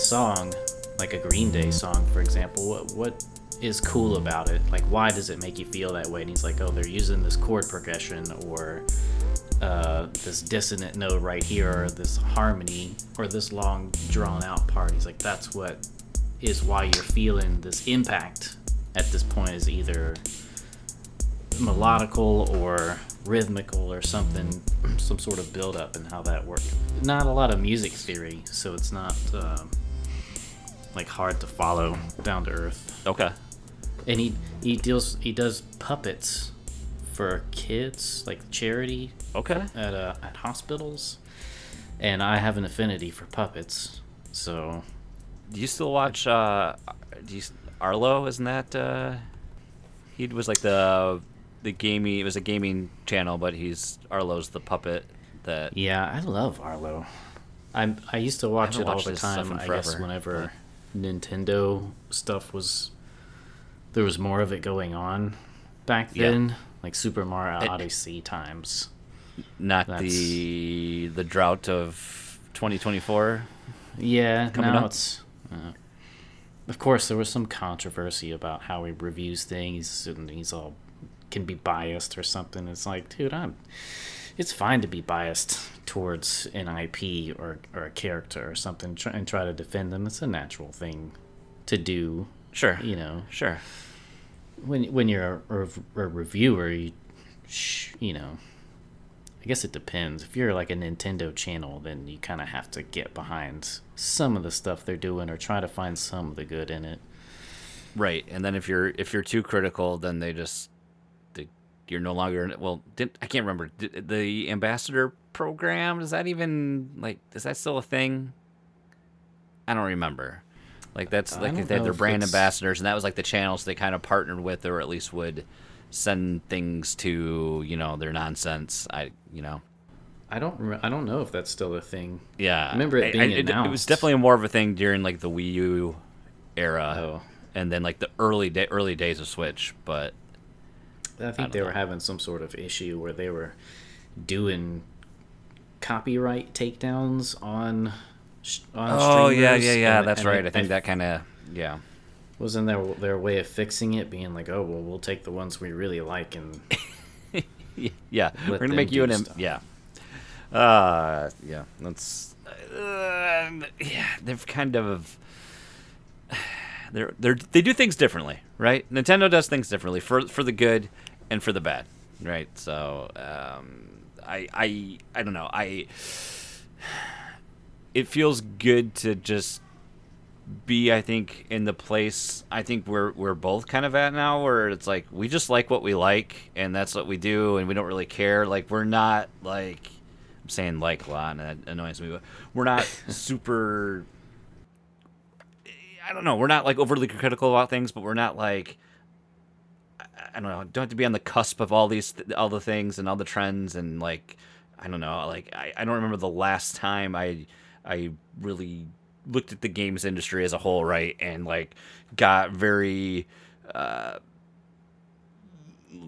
song, like a Green Day song, for example, what what is cool about it? Like, why does it make you feel that way? And he's like, oh, they're using this chord progression or uh, this dissonant note right here, or this harmony, or this long drawn out part. He's like, that's what is why you're feeling this impact at this point is either melodical or rhythmical or something, some sort of build up and how that worked. Not a lot of music theory, so it's not um, like hard to follow down to earth. Okay. And he he deals he does puppets for kids like charity Okay. at uh, at hospitals, and I have an affinity for puppets, so Do you still watch? Uh, do you, Arlo? Isn't that? Uh, he was like the the gaming. It was a gaming channel, but he's Arlo's the puppet that. Yeah, I love Arlo. I'm I used to watch it all the time. in I guess forever, whenever Nintendo stuff was, there was more of it going on back Yeah. then, like Super Mario It- Odyssey times. Not That's- the the drought of 2024. Yeah, Coming now up. it's. Uh, of course, there was some controversy about how he reviews things, and he's all can be biased or something. It's like, dude, I'm. It's fine to be biased towards an IP or or a character or something, try, and try to defend them. It's a natural thing to do. Sure. You know, Sure. when when you're a, a reviewer, you, you know, I guess it depends. If you're like a Nintendo channel, then you kind of have to get behind some of the stuff they're doing or try to find some of the good in it. Right. And then if you're if you're too critical, then they just you're no longer well. Did, I can't remember Did, the ambassador program. Is that even like is that still a thing? I don't remember. Like that's like they had their brand it's- ambassadors, and that was like the channels they kind of partnered with, or at least would send things to you know their nonsense. I you know I don't. Re- I don't know if that's still a thing. yeah. remember it I- being I- it, it was definitely more of a thing during like the Wii U era, Oh, and then like the early day early days of Switch, but. I think don't they were having some sort of issue where they were doing copyright takedowns on. on Oh yeah, yeah, yeah. and- that's and right. it- I think that kind of yeah. wasn't their their way of fixing it being like oh well we'll take the ones we really like and Yeah, we're gonna make you an stuff. yeah. Uh, yeah. That's uh, yeah. They've kind of they're they're they do things differently, right? Nintendo does things differently for for the good and for the bad, right? So um, I I I don't know. I it feels good to just be I think in the place I think we're we're both kind of at now where it's like we just like what we like and that's what we do and we don't really care like we're not like I'm saying like a lot and that annoys me but we're not super I don't know we're not like overly critical about things but we're not like I- don't know don't have to be on the cusp of all these all the things and all the trends and like I don't know like I, I don't remember the last time I I really looked at the games industry as a whole, right, and like got very uh,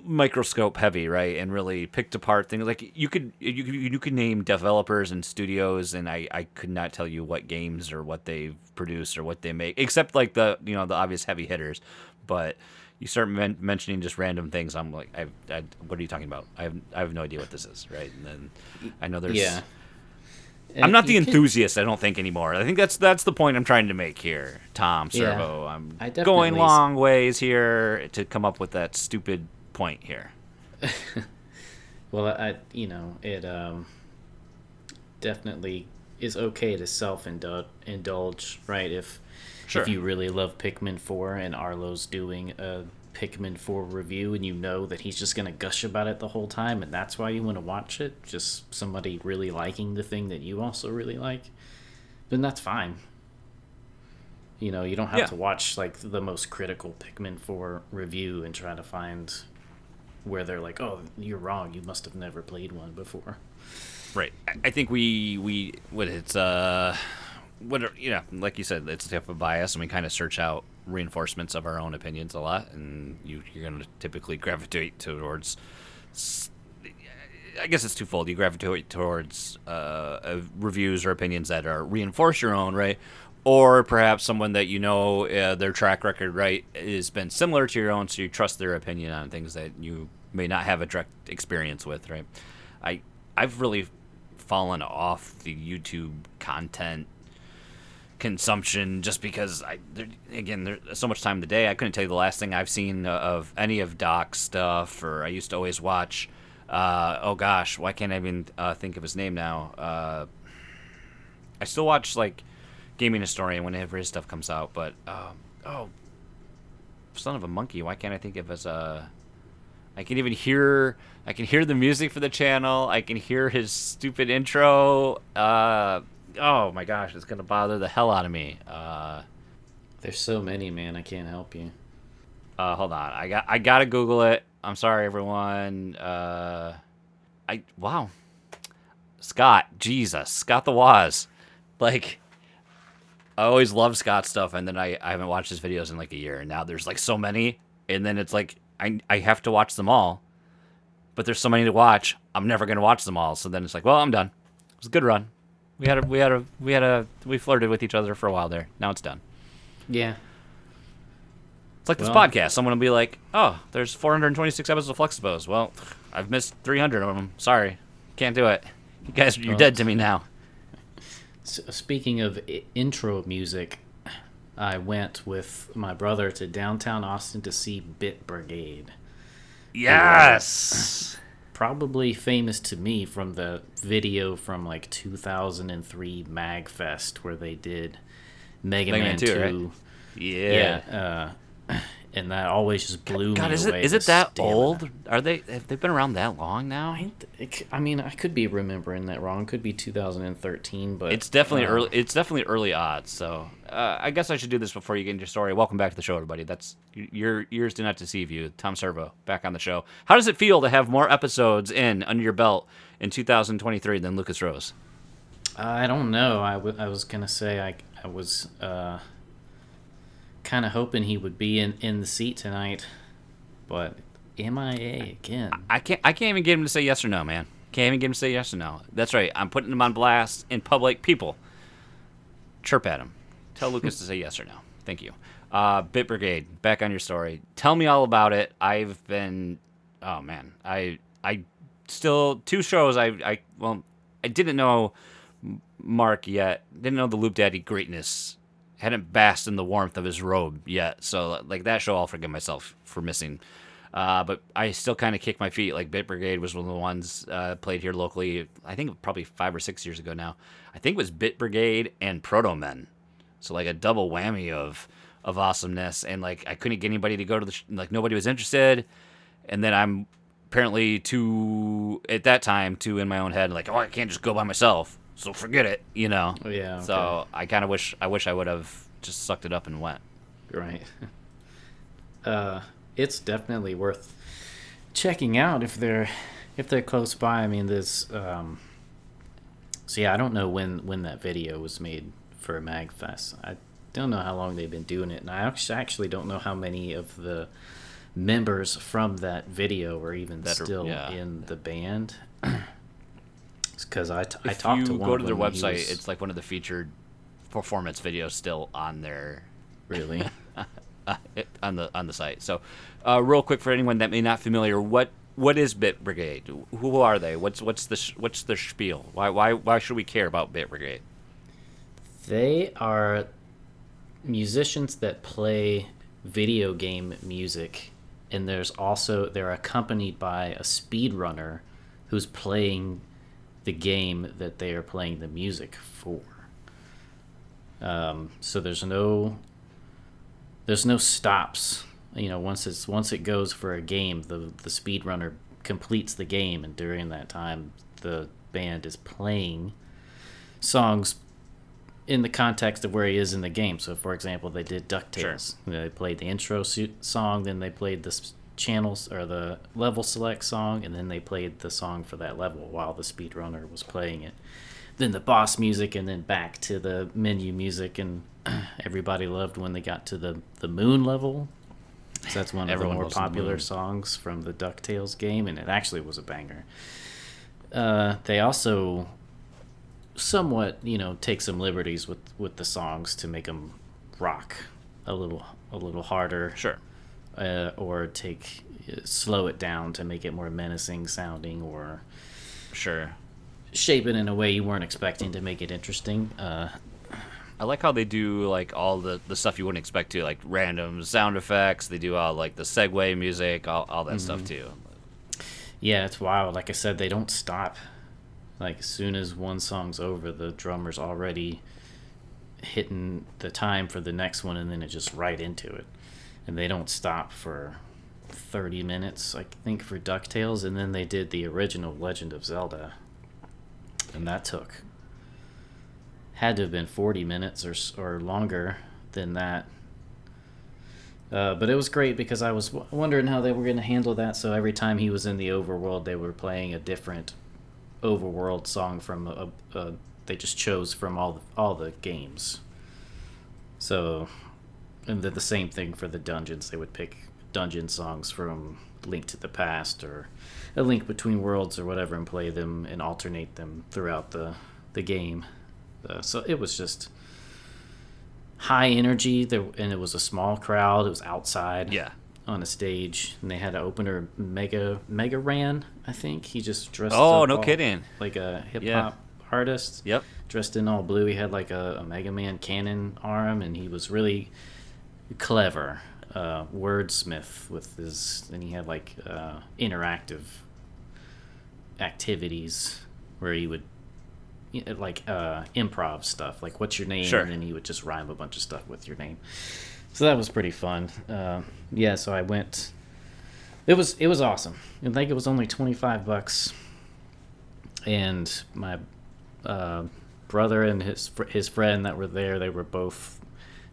microscope heavy, right, and really picked apart things. Like you could you could you could name developers and studios, and I I could not tell you what games or what they've produced or what they make, except like the you know the obvious heavy hitters, but. You start men- mentioning just random things. I'm like, I, I, what are you talking about? I have, I have no idea what this is, right? And then I know there's, yeah I'm not the can- enthusiast. I don't think anymore. I think that's that's the point I'm trying to make here, Tom Servo. Yeah. I'm I going long ways here to come up with that stupid point here. Well, I you know it um definitely is okay to self indulge, right? If Sure. if you really love Pikmin Four and Arlo's doing a Pikmin Four review, and you know that he's just gonna gush about it the whole time, and that's why you want to watch it, just somebody really liking the thing that you also really like, then that's fine. You know, you don't have Yeah. to watch like the most critical Pikmin Four review and try to find where they're like, "Oh, you're wrong. You must have never played one before." Right. I- I think we we what it's uh what you know like you said it's a type of bias and we kind of search out reinforcements of our own opinions a lot and you you're going to typically gravitate towards I guess it's twofold. You gravitate towards uh, uh, reviews or opinions that are reinforce your own, right? or perhaps someone that you know uh, their track record right has been similar to your own, so you trust their opinion on things that you may not have a direct experience with, right? I I've really fallen off the YouTube content consumption just because I there, again there's so much time in the day I couldn't tell you the last thing I've seen of any of Doc's stuff or I used to always watch uh, oh gosh why can't I even uh, think of his name now? Uh, I still watch like Gaming Historian whenever his stuff comes out but um, oh son of a monkey why can't I think of his uh I can even hear I can hear the music for the channel I can hear his stupid intro uh oh my gosh, it's gonna bother the hell out of me. Uh, There's so many, man. I can't help you. uh, hold on, I got I gotta Google it. I'm sorry, everyone. Uh, I wow, Scott, Jesus, Scott the Woz, like. I always love Scott stuff, and then I, I haven't watched his videos in like a year, and now there's like so many, and then it's like I I have to watch them all, but there's so many to watch, I'm never gonna watch them all. So then it's like, well, I'm done. It was a good run. We had a we had a we had a we flirted with each other for a while there. Now it's done. Yeah. It's like this podcast. Someone will be like, "Oh, there's 426 episodes of Fluxtaposed." Well, I've missed 300 of them. Sorry, can't do it. You guys, you're Oh. dead to me now. S speaking of I- intro music, I went with my brother to downtown Austin to see Bit Brigade. Yes. Probably famous to me from the video from like 2003 MagFest where they did Mega, Mega Man, Man 2. 2, right? Yeah. Yeah. uh, and that always just blew God, me is away. it is it that old? Are they have they been around that long now? I, it I mean, I could be remembering that wrong. Could be 2013, but It's definitely uh, early. It's definitely early odds. So uh, I guess I should do this before you get into your story. Welcome back to the show, everybody. That's your ears do not deceive you. Tom Servo back on the show. How does it feel to have more episodes in under your belt in 2023 than Lucas Rose? I don't know. I, w- I was gonna say I I was uh, kind of hoping he would be in, in the seat tonight, but MIA again. I can't. I can't even get him to say yes or no, man. Can't even get him to say yes or no. That's right. I'm putting him on blast in public. People, chirp at him. Tell Lucas to say yes or no. Thank you. Uh, Bit Brigade, back on your story. Tell me all about it. I've been. Oh man, I I still two shows. I I well, I didn't know Mark yet. Didn't know the Loop Daddy greatness. Hadn't basked in the warmth of his robe yet. So like that show, I'll forgive myself for missing. Uh, but I still kind of kick my feet. Like Bit Brigade was one of the ones uh, played here locally. I think probably five or six years ago now. I think it was Bit Brigade and Proto Men. So like a double whammy of of awesomeness. And like I couldn't get anybody to go to the sh- like nobody was interested. And then I'm apparently too at that time too in my own head like oh I can't just go by myself. So forget it, you know. Oh, yeah, So. I kind of wish I wish I would have just sucked it up and went. Right. Uh, it's definitely worth checking out if they're if they're close by. I mean, there's um. So yeah, I don't know when when that video was made for Magfest. I don't know how long they've been doing it, and I actually actually don't know how many of the members from that video are even That are- still yeah. in the band. Because I, t- I if talked you to one go to their them when he website, was- it's like one of the featured performance videos still on there. really. on the on the site. So, uh, real quick for anyone that may not familiar, what what is Bit Brigade? Who are they? What's what's the sh- what's the spiel? Why why why should we care about Bit Brigade? They are musicians that play video game music, and there's also they're accompanied by a speedrunner who's playing the game that they are playing the music for. Um, so there's no there's no stops. You know, once it's once it goes for a game, the the speedrunner completes the game, and during that time, the band is playing songs in the context of where he is in the game. So, for example, they did Ducktales. They played the intro song, then they played the channels or the level select song, and then they played the song for that level while the speedrunner was playing it. Then the boss music, and then back to the menu music, and everybody loved when they got to the the moon level. So that's one of the more loves the popular songs from the Ducktales game, and it actually was a banger. Uh, they also somewhat you know take some liberties with with the songs to make them rock a little a little harder Sure. Uh, or take slow it down to make it more menacing sounding or Sure. shape it in a way you weren't expecting to make it interesting uh, I like how they do like all the, the stuff you wouldn't expect to, like random sound effects. They do all like the segue music, all, all that stuff too. yeah it's wild like i said they don't stop like as soon as one song's over the drummer's already hitting the time for the next one and then it just right into it and they don't stop for 30 minutes i think for ducktales and then they did the original legend of zelda and that took had to have been 40 minutes or, or longer than that uh, but it was great because I was w- wondering how they were going to handle that. So every time he was in the overworld, they were playing a different overworld song from a, a they just chose from all the, all the games. So, and then the same thing for the dungeons. They would pick dungeon songs from Link to the Past or A Link Between Worlds or whatever, and play them and alternate them throughout the the game. Uh, so it was just high energy there and it was a small crowd it was outside Yeah. on a stage and they had an opener mega mega ran i think he just dressed Oh, no all- kidding. like a hip-hop Yeah. artist Yep. dressed in all blue he had like a, a mega man cannon arm and he was really clever uh, wordsmith with his and he had like uh, interactive activities where he would you know, like uh, improv stuff like what's your name? Sure. and then he would just rhyme a bunch of stuff with your name. So that was pretty fun. Uh, yeah so i went it was it was awesome. I think it was only 25 bucks. And my uh, brother and his his friend that were there they were both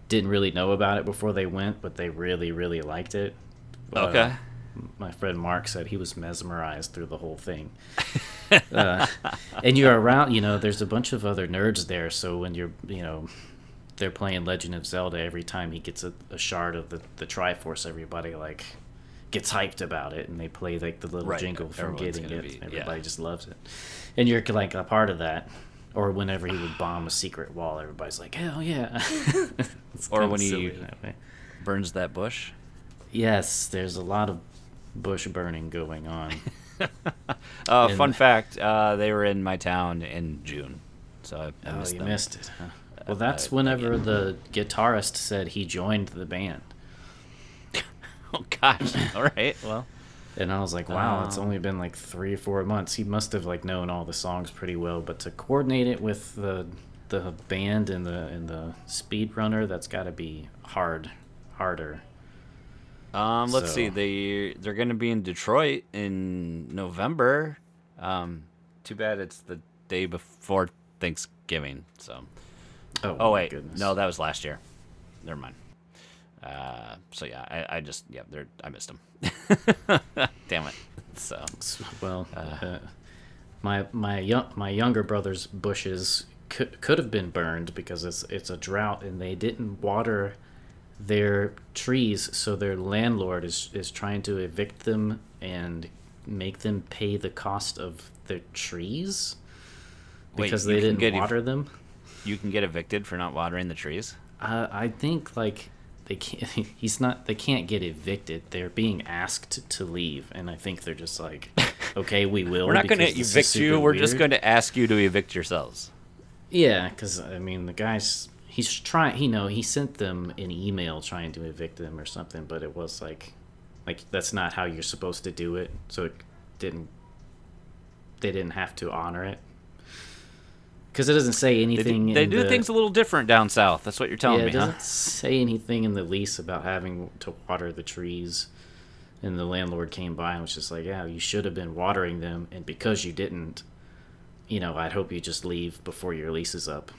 didn't really know about it before they went but they really really liked it Uh, Okay. my friend Mark said he was mesmerized through the whole thing. uh, and you're around, you know, there's a bunch of other nerds there. So when you're, you know, they're playing Legend of Zelda, every time he gets a, a shard of the, the Triforce, everybody like gets hyped about it and they play like the little Right, jingle from everyone's getting it. be- yeah. everybody just loves it. And you're like a part of that. Or whenever he would bomb a secret wall, everybody's like, hell yeah. Or when he- that. Burns that bush. Yes, there's a lot of bush burning going on. Uh, And- fun fact: uh, they were in my town in June, so I, I Oh, missed you them. missed it. Huh? Well, that's uh, whenever again. the guitarist said he joined the band, Oh gosh! All right. Well, and I was like, "Wow, it's Um, only been like three or four months. He must have like known all the songs pretty well." But to coordinate it with the the band and the and the speed runner, that's got to be hard, harder. um, let's see. They they're going to be in Detroit in November. Um, too bad it's the day before Thanksgiving. So. Oh, Oh wait, goodness. no, that was last year. Never mind. Uh, so yeah, I, I just yeah, they're I missed them. Damn it. So Well, uh, my my young my younger brother's bushes could could have been burned because it's it's a drought and they didn't water their trees, so their landlord is is trying to evict them and make them pay the cost of their trees because you they didn't get ev- water them. you can get evicted for not watering the trees. Uh, I think like they can't. He's not. They can't get evicted. They're being asked to leave, and I think they're just like, okay, we will. We're not going to because this is evict you. We're just going to ask you to evict yourselves. Yeah, because I mean, the guy's he's trying. you know he sent them an email trying to evict them or something, but it was like, like that's not how you're supposed to do it. So it didn't. They didn't have to honor it because it doesn't say They anything. do, they do the, things a little different down south. That's what you're telling yeah, me, it doesn't huh? say anything in the lease about having to water the trees. And the landlord came by and was just like, "Yeah, you should have been watering them, and because you didn't, you know, I'd hope you just leave before your lease is up."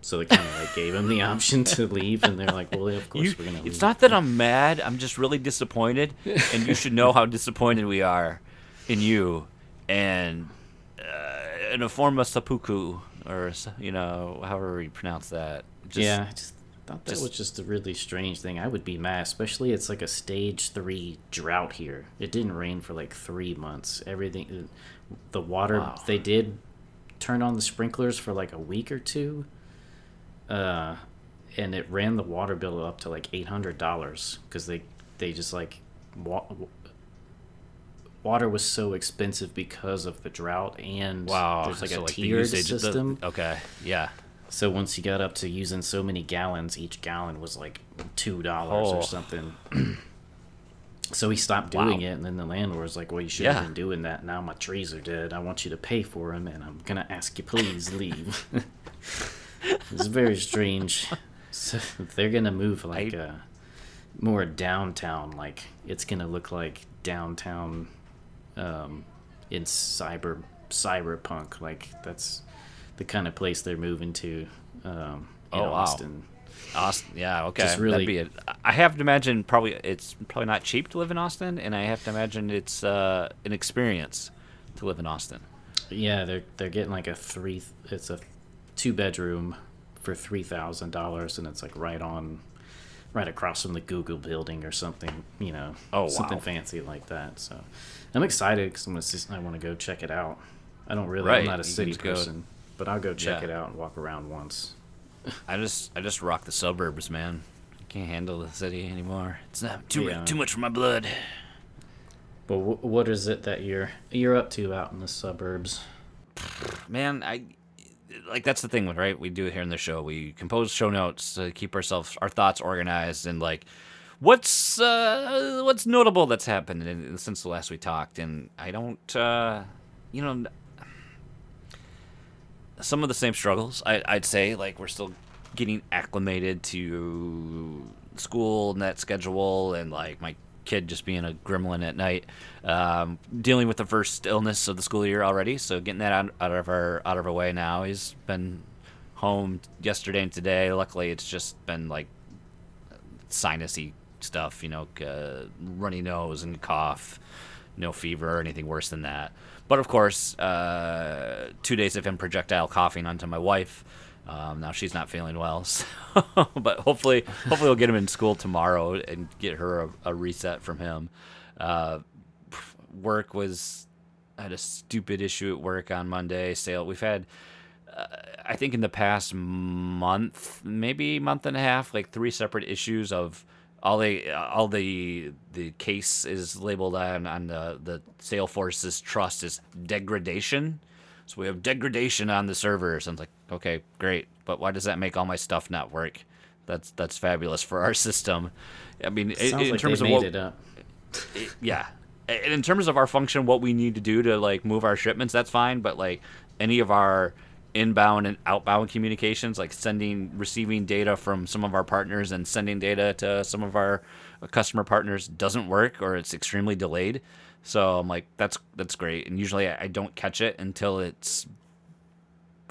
So they kind of like gave him the option to leave, and they're like, "Well, yeah, of course You, we're gonna." it's leave." not that I'm mad. I'm just really disappointed, and you should know how disappointed we are in you and uh, in a form of seppuku, or you know, however you pronounce that. Just, yeah, I just thought that just- was just a really strange thing. I would be mad, especially it's like a stage three drought here. It didn't rain for like three months. Everything, the water Wow. they did turn on the sprinklers for like a week or two. Uh, and it ran the water bill up to like eight hundred dollars because they they just like wa- water was so expensive because of the drought and Wow. there's like so, a the tiered usage- the- system. okay. Yeah. So once you got up to using so many gallons, each gallon was like two dollars Oh. or something. so he stopped doing Wow. it, and then the landlord was like, "Well, you should have Yeah. been doing that. Now my trees are dead. I want you to pay for them, and I'm gonna ask you please leave." it's very strange. So they're gonna move like I- uh, more downtown, like it's gonna look like downtown um, in cyber cyberpunk. Like that's the kind of place they're moving to um, Oh, wow. Austin. Austin. Yeah. Okay. Just really- That'd be it. I have to imagine probably it's probably not cheap to live in Austin, and I have to imagine it's uh, an experience to live in Austin. Yeah, they're they're getting like a three. It's a two bedroom for three thousand dollars, and it's like right on, right across from the Google building or something. You know, Oh, something wow. fancy like that. So I'm excited because I'm gonna. see- I want to go check it out. I don't really. Right, I'm not a city just go- person, but I'll go check Yeah. it out and walk around once. I just I just rock the suburbs, man. I can't handle the city anymore. It's not too Yeah. too much for my blood. But wh- what is it that you're you're up to out in the suburbs? man i like that's the thing right we do it here in the show we compose show notes to keep ourselves our thoughts organized and like what's uh what's notable that's happened in, since the last we talked? And i don't uh you know some of the same struggles I, i'd say like we're still getting acclimated to school and that schedule and like my kid just being a gremlin at night um, dealing with the first illness of the school year already. So getting that out, out of our out of our way now he's been home yesterday and today. Luckily it's just been like sinusy stuff you know uh, runny nose and cough no fever or anything worse than that but of course uh, two days of him projectile coughing onto my wife um, now she's not feeling well, so, but hopefully, hopefully we'll get him in school tomorrow and get her a, a reset from him. Uh, work was had a stupid issue at work on Monday. Sale we've had, uh, I think in the past month, maybe month and a half, like three separate issues of all the all the the case is labeled on on the the Salesforce's trust is degradation. So we have degradation on the server. So I'm like, okay, great, but why does that make all my stuff not work? That's that's fabulous for our system. I mean, in, Sounds in like terms of what, it it- yeah, in terms of our function, what we need to do to like move our shipments, that's fine. But like any of our inbound and outbound communications, like sending, receiving data from some of our partners and sending data to some of our customer partners doesn't work or it's extremely delayed. So I'm like, that's that's great. And usually I don't catch it until it's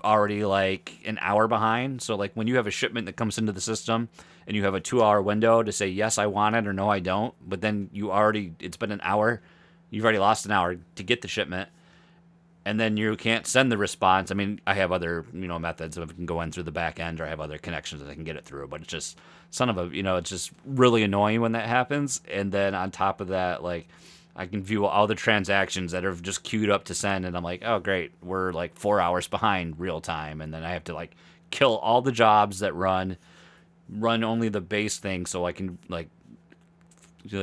already like an hour behind. So like when you have a shipment that comes into the system and you have a two hour window to say yes I want it or no I don't, but then you already it's been an hour, you've already lost an hour to get the shipment. And then you can't send the response. I mean, I have other, you know, methods of can go in through the back end or I have other connections that I can get it through, but it's just son of a, you know, it's just really annoying when that happens. And then on top of that, like I can view all the transactions that are just queued up to send, and I'm like, oh great, we're like four hours behind real time, and then I have to like kill all the jobs that run, run only the base thing, so I can like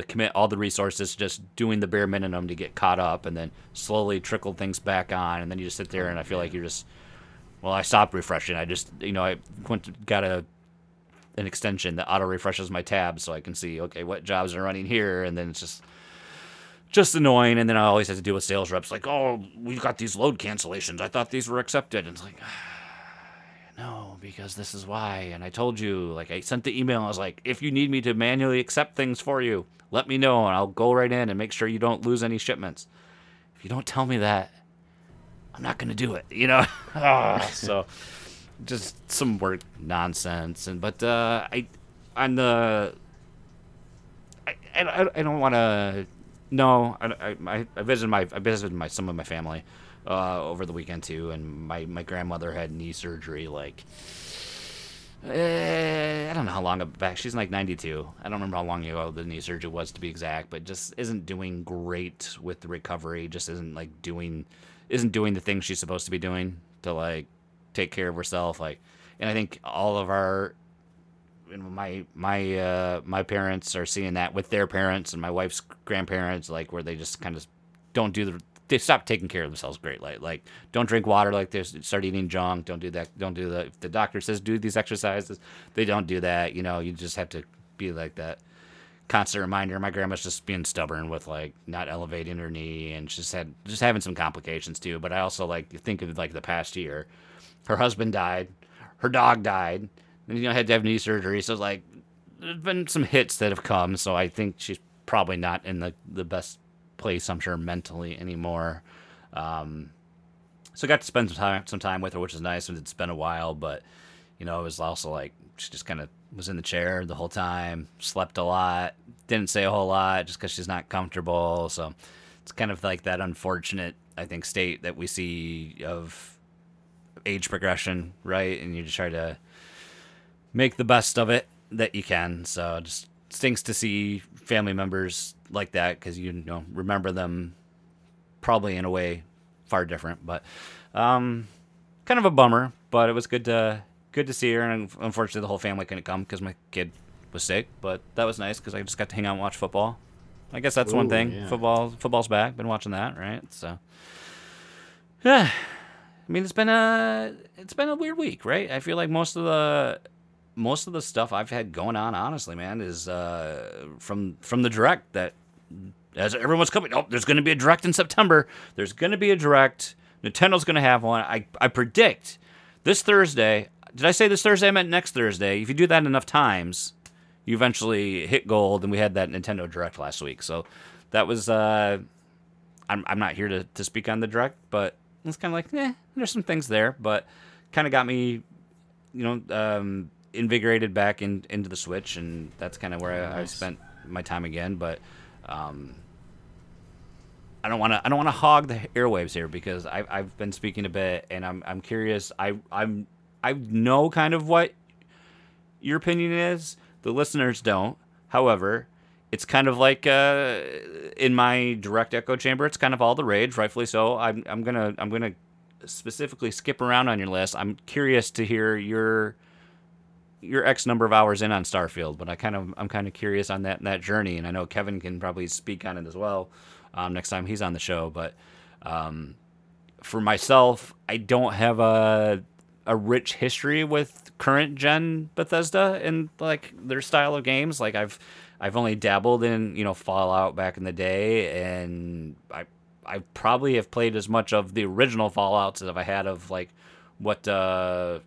commit all the resources just doing the bare minimum to get caught up, and then slowly trickle things back on, and then you just sit there, and I feel like you're just, well, I stopped refreshing. I just, you know, I went to, got a an extension that auto refreshes my tabs so I can see okay what jobs are running here, and then it's just just annoying. And then I always have to deal with sales reps like, oh, we've got these load cancellations. I thought these were accepted. And it's like, no, because this is why. And I told you, like, I sent the email. I was like, if you need me to manually accept things for you, let me know, and I'll go right in and make sure you don't lose any shipments. If you don't tell me that, I'm not gonna do it. You know. Ah, so just some work nonsense. And but uh, I on the I, I, I don't want to. No, I, I, I visited my I visited my some of my family uh, over the weekend too, and my, my grandmother had knee surgery like eh, I don't know how long back. She's like 92. I don't remember how long ago the knee surgery was to be exact, but just isn't doing great with the recovery. Just isn't like doing isn't doing the things she's supposed to be doing to like take care of herself. Like, and I think all of our my my uh, my parents are seeing that with their parents and my wife's grandparents, like where they just kind of don't do the they stop taking care of themselves great. Like like don't drink water like this. Start eating junk. Don't do that. Don't do that if the doctor says do these exercises they don't do that. You know you just have to be like that constant reminder. My grandma's just being stubborn with like not elevating her knee and she's had just having some complications too. But i also like think of like the past year. Her husband died. Her dog died. And you know had to have knee surgery. So like there's been some hits that have come. So i think she's probably not in the the best place, I'm sure, mentally anymore. Um, so I got to spend some time some time with her, which is nice. And it's been a while, but you know, it was also like she just kind of was in the chair the whole time, slept a lot, didn't say a whole lot just because she's not comfortable. So it's kind of like that unfortunate, I think, state that we see of age progression, right? And you just try to make the best of it that you can. So just stinks to see family members like that because you know remember them probably in a way far different. But um, kind of a bummer. But it was good to good to see her, and unfortunately the whole family couldn't come because my kid was sick. But that was nice because I just got to hang out and watch football. I guess that's Ooh, one thing. Yeah. Football football's back. Been watching that, right? So yeah. I mean, it's been a it's been a weird week, right? I feel like most of the most of the stuff I've had going on, honestly, man, is uh, from from the direct that as everyone's coming. Oh, there's going to be a direct in September. There's going to be a direct. Nintendo's going to have one. I I predict this Thursday. Did I say this Thursday? I meant next Thursday. If you do that enough times, you eventually hit gold. And we had that Nintendo Direct last week, so that was. Uh, I'm I'm not here to to speak on the direct, but it's kind of like, eh, there's some things there, but kind of got me, you know, um, invigorated back in, into the Switch, and that's kind of where I, I, spent my time again. But um, I don't want to I don't want to hog the airwaves here because I, I've been speaking a bit, and I'm I'm curious. I I'm I know kind of what your opinion is. The listeners don't. However, it's kind of like uh, in my direct echo chamber. It's kind of all the rage, rightfully so. I'm I'm gonna I'm gonna specifically skip around on your list. I'm curious to hear your you're X number of hours in on Starfield, but I kind of I'm kind of curious on that that journey, and I know Kevin can probably speak on it as well um, next time he's on the show. But um, for myself, I don't have a a rich history with current gen Bethesda and like their style of games. Like I've I've only dabbled in you know Fallout back in the day, and I I probably have played as much of the original Fallout's as I had of like what uh,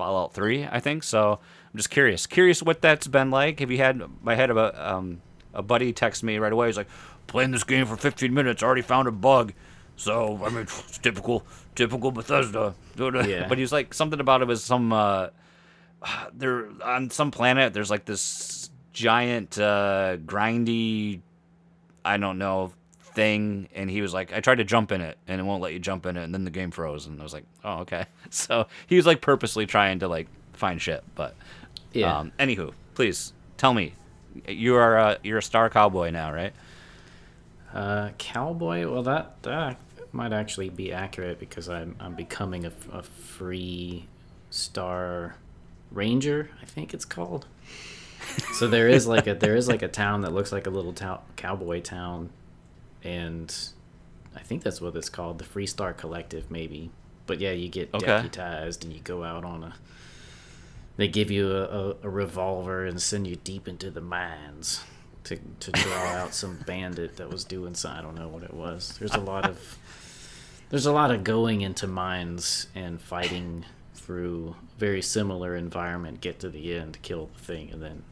Fallout Three, I think. So I'm just curious, curious what that's been like. Have you had? I had a um, a buddy text me right away. He's like, playing this game for 15 minutes, already found a bug. So I mean, it's typical, typical Bethesda. Yeah. But he's like something about it was some uh, there on some planet. There's like this giant uh, grindy, I don't know thing, and he was like, I tried to jump in it, and it won't let you jump in it, and then the game froze, and I was like, oh okay. So he was like purposely trying to like find shit, but yeah. Um, anywho, please tell me, you are a, you're a star cowboy now, right? Uh, cowboy. Well, that that might actually be accurate because I'm I'm becoming a, a free star ranger. I think it's called. so there is like a there is like a town that looks like a little town cowboy town and I think that's what it's called, the Freestar Collective, maybe. But yeah, you get okay. deputized and you go out on a. They give you a, a, a revolver and send you deep into the mines to to draw out some bandit that was doing some. I don't know what it was. There's a lot of there's a lot of going into mines and fighting through very similar environment. Get to the end, kill the thing, and then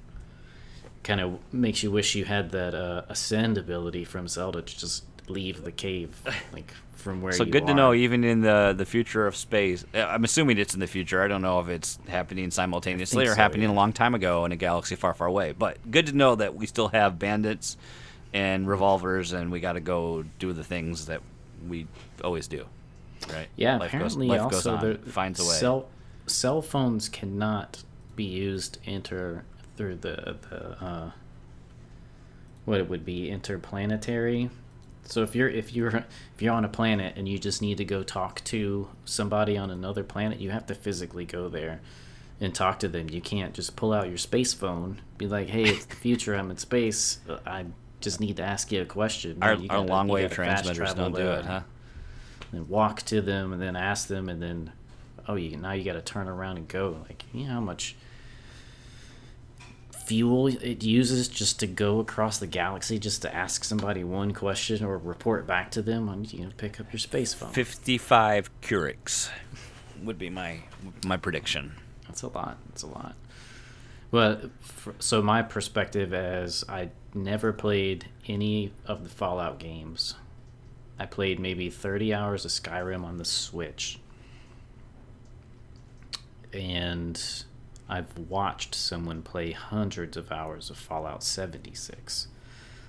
kind of makes you wish you had that uh, ascend ability from Zelda to just leave the cave, like from where. So good are. to know, even in the the future of space. Uh, I'm assuming it's in the future. I don't know if it's happening simultaneously or so, happening yeah. a long time ago in a galaxy far, far away. But good to know that we still have bandits and revolvers, and we got to go do the things that we always do. Right. Yeah. Life apparently, goes, also on, the finds a way. Cell cell phones cannot be used enter through the the uh, what it would be interplanetary So if you're if you're if you're on a planet and you just need to go talk to somebody on another planet, you have to physically go there and talk to them. You can't just pull out your space phone, be like, "Hey, it's the future. I'm in space. I just need to ask you a question." Our, You our gotta- long wave gotta transmitters don't do it, huh? And walk to them and then ask them and then oh, you now you got to turn around and go. Like, you know how much fuel it uses just to go across the galaxy just to ask somebody one question or report back to them on you know pick up your space phone. 55 Keurigs would be my my prediction. That's a lot. That's a lot. Well, f so my perspective as I never played any of the Fallout games. I played maybe 30 hours of Skyrim on the Switch. And I've watched someone play hundreds of hours of Fallout 76.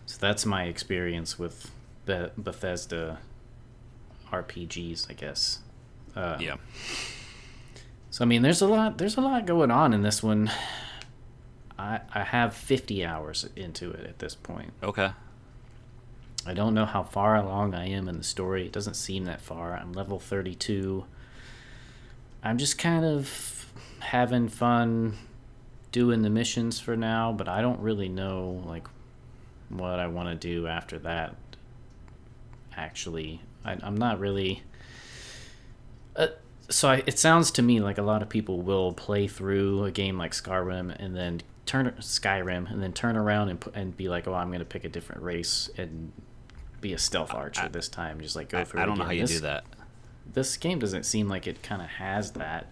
So that's my experience with Be- Bethesda RPGs, I guess. Uh, Yeah. so I mean, there's a lot. There's a lot going on in this one. I I have 50 hours into it at this point. Okay. I don't know how far along I am in the story. It doesn't seem that far. I'm level 32. I'm just kind of having fun doing the missions for now, but I don't really know like what I want to do after that. Actually, I, I'm not really. Uh, so I, it sounds to me like a lot of people will play through a game like Skyrim and then turn Skyrim and then turn around and and be like, oh, I'm going to pick a different race and be a stealth archer this time. Just like go I, through. I don't know how you This- do that. this game doesn't seem like it kind of has that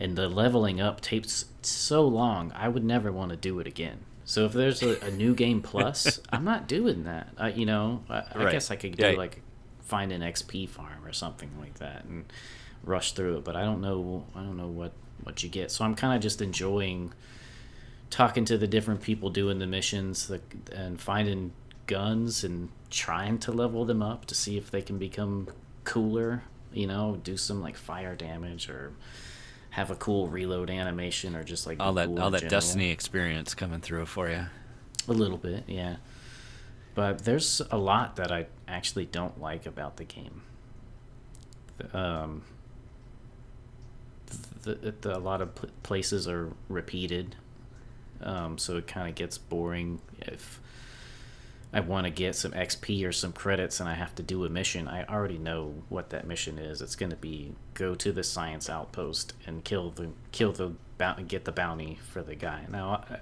and the leveling up takes so long i would never want to do it again so if there's a, a new game plus i'm not doing that I, you know i, I Right. guess i could do Yeah. like find an xp farm or something like that and rush through it but i don't know i don't know what what you get so i'm kind of just enjoying talking to the different people doing the missions the, and finding guns and trying to level them up to see if they can become cooler you know do some like fire damage or have a cool reload animation or just like All that cool all that general. Destiny experience coming through for you. a little bit yeah but there's a lot that i actually don't like about the game um the, the, a lot of places are repeated um, so it kind of gets boring if I want to get some XP or some credits and I have to do a mission. I already know what that mission is. It's going to be go to the science outpost and kill the kill the bounty, get the bounty for the guy. Now, I,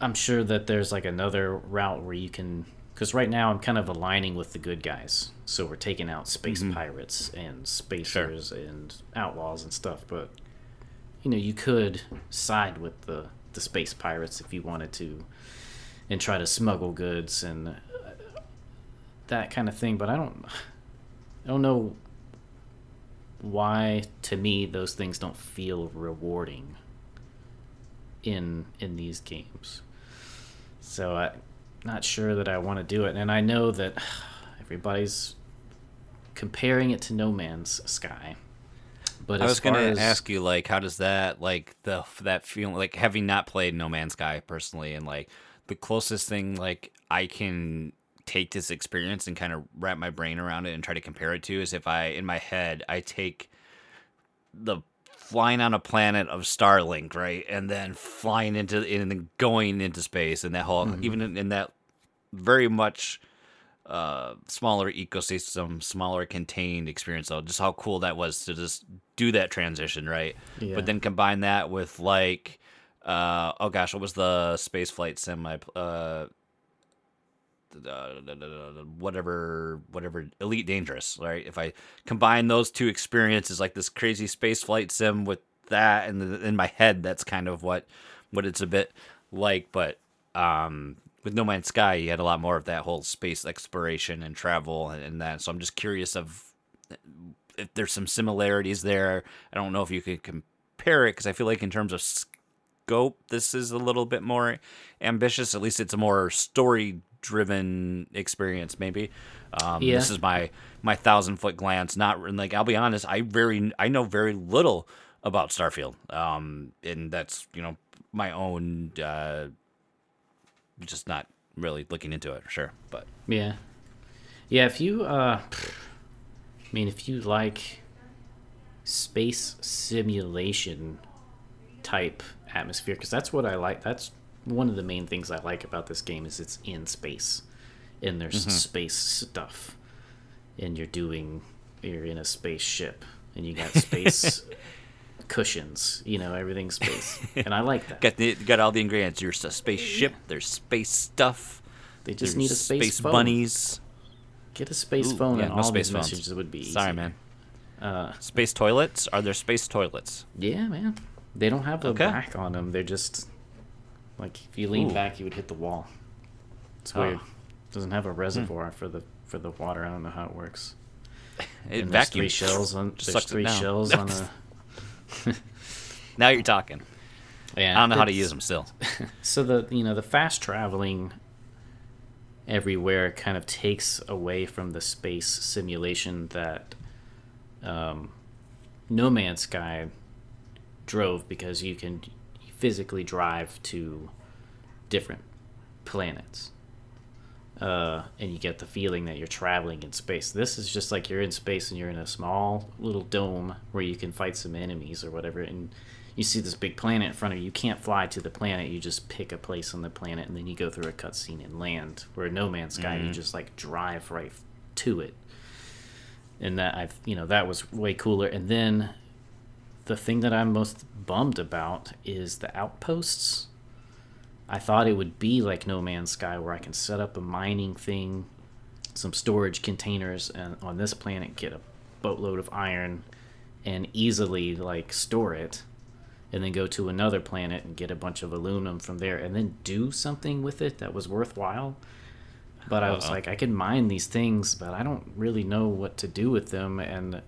I'm sure that there's like another route where you can because right now I'm kind of aligning with the good guys. So we're taking out space mm-hmm. pirates and spacers and outlaws and stuff, but you know, you could side with the the space pirates if you wanted to and try to smuggle goods and uh, that kind of thing, but I don't I don't know why to me those things don't feel rewarding in in these games. So I'm not sure that I want to do it and I know that everybody's comparing it to No Man's Sky. But I as was gonna as- ask you like how does that like the that feeling like having not played No Man's Sky personally and like the closest thing like I can take this experience and kind of wrap my brain around it and try to compare it to is if I in my head I take the flying on a planet of Starlink right and then flying into and then going into space and that whole even in, in that very much uh, smaller ecosystem, smaller contained experience. though. just how cool that was to just do that transition, right? Yeah. But then combine that with like, uh, oh gosh, what was the space flight sim? I uh, uh, whatever, whatever, Elite Dangerous, right? If I combine those two experiences, like this crazy space flight sim with that, and the, in my head, that's kind of what what it's a bit like. But um, with No Man's Sky, you had a lot more of that whole space exploration and travel and, and that. So I'm just curious of if there's some similarities there. I don't know if you could compare it because I feel like in terms of scope, this is a little bit more ambitious. At least it's a more story driven experience, maybe. Um, Yeah. This is my my thousand foot glance. Not like I'll be honest, I very I know very little about Starfield, um, and that's you know my own uh, just not really looking into it. Sure, but Yeah. Yeah, if you uh I mean if you like space simulation type atmosphere cuz that's what I like. That's one of the main things I like about this game is it's in space. And there's Mm-hmm. space stuff. And you're doing you're in a spaceship and you got space cushions, you know, everything's space. And I like that. Got the got all the ingredients. There's a spaceship. There's space stuff. They just there's need a space, phone. bunnies. Get a space Ooh, phone yeah, and no all space these phones. messages would be easy. Sorry, man. Uh, Space toilets? Are there space toilets? Yeah, man. They don't have a Okay. back on them. They're just like if you lean Ooh. back, you would hit the wall. It's Oh. weird. Doesn't have a reservoir for the for the water. I don't know how it works. It And vacuum three shells on. Just There's it three shells on a. Now you're talking. Yeah, I don't know how to use them still. So the you know the fast traveling everywhere kind of takes away from the space simulation that um, No Man's Sky drove because you can physically drive to different planets. Uh, and you get the feeling that you're traveling in space. This is just like you're in space and you're in a small little dome where you can fight some enemies or whatever, and you see this big planet in front of you. You can't fly to the planet. You just pick a place on the planet and then you go through a cutscene and land. Where No Man's Sky, you just like drive right to it. And that I, you know, that was way cooler. And then the thing that I'm most bummed about is the outposts. I thought it would be like No Man's Sky, where I can set up a mining thing, some storage containers, and on this planet get a boatload of iron, and easily like store it, and then go to another planet and get a bunch of aluminum from there, and then do something with it that was worthwhile. But I was Uh-oh. like, I can mine these things, but I don't really know what to do with them. And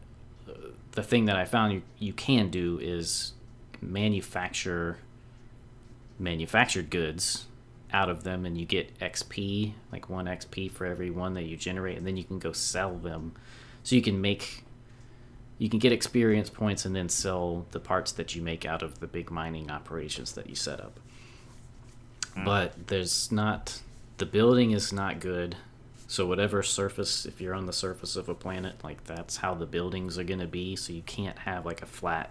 the thing that I found you, you can do is manufacture manufactured goods out of them and you get XP, like one XP for every one that you generate, and then you can go sell them. So you can make you can get experience points and then sell the parts that you make out of the big mining operations that you set up. Mm. But there's not the building is not good. So whatever surface if you're on the surface of a planet, like that's how the buildings are going to be, so you can't have like a flat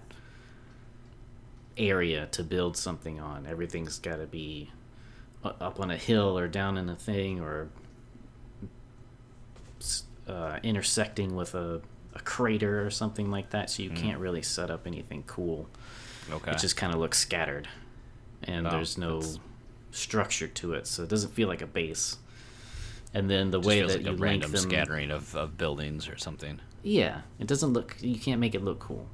area to build something on. Everything's got to be up on a hill or down in a thing or uh, intersecting with a, a crater or something like that. So you can't really set up anything cool. Okay. It just kind of looks scattered, and Oh, there's no that's- structure to it, so it doesn't feel like a base. And then the Just way that like you a random them, scattering of, of buildings or something. yeah, it doesn't look. You can't make it look cool.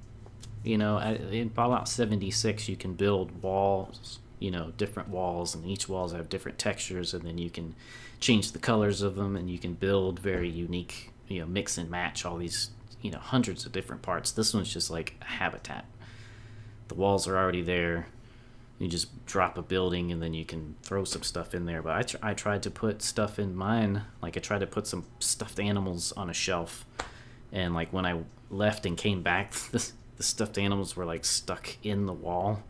You know, in Fallout 76, you can build walls. You know, different walls, and each walls have different textures, and then you can change the colors of them, and you can build very unique. You know, mix and match all these. You know, hundreds of different parts. This one's just like a habitat. The walls are already there. You just drop a building and then you can throw some stuff in there. But I, tr- I tried to put stuff in mine. Like I tried to put some stuffed animals on a shelf. And like when I left and came back, the, the stuffed animals were like stuck in the wall.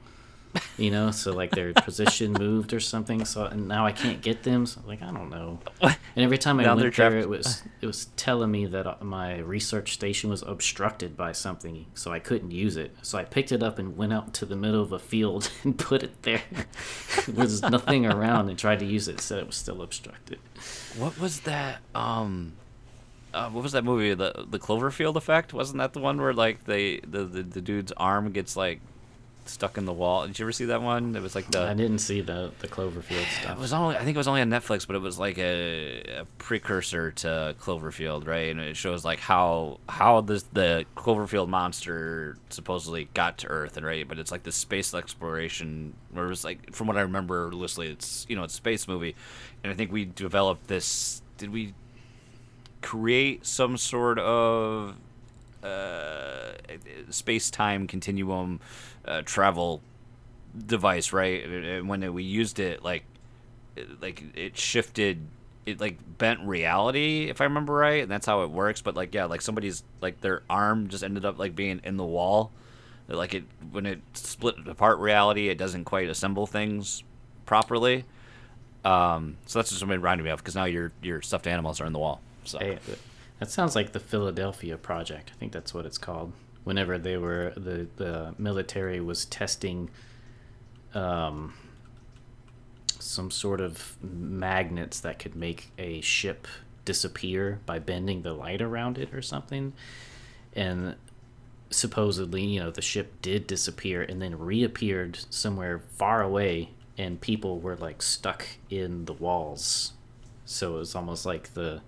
You know, so like their position moved or something. So and now I can't get them. So like I don't know. And every time I Now went there, it was it was telling me that uh, my research station was obstructed by something, so I couldn't use it. So I picked it up and went out to the middle of a field and put it there. there was nothing around and tried to use it. It said it was still obstructed. What was that? Um, uh, what was that movie? The the Cloverfield Effect. Wasn't that the one where like they the, the, the dude's arm gets like stuck in the wall? Did you ever see that one? It was like the I didn't see the the Cloverfield stuff. It was only I think it was only on Netflix, but it was like a, a precursor to Cloverfield, right? And it shows like how how this the Cloverfield monster supposedly got to Earth, and right? But it's like this space exploration, where it was like from what I remember loosely, it's you know it's a space movie, and I think we developed this. Did we create some sort of uh, space time continuum uh, travel device, right? And- when we used it, like, it- like it shifted, it like bent reality, if I remember right, and that's how it works. But like, yeah, like somebody's like their arm just ended up like being in the wall. Like it when it split apart reality, it doesn't quite assemble things properly. Um, so that's just what it reminded me of because now your your stuffed animals are in the wall. So Hey, that sounds like the Philadelphia Project. I think that's what it's called. Whenever they were the the military was testing, um, some sort of magnets that could make a ship disappear by bending the light around it or something, and supposedly, you know, the ship did disappear and then reappeared somewhere far away, and people were like stuck in the walls. So it was almost like the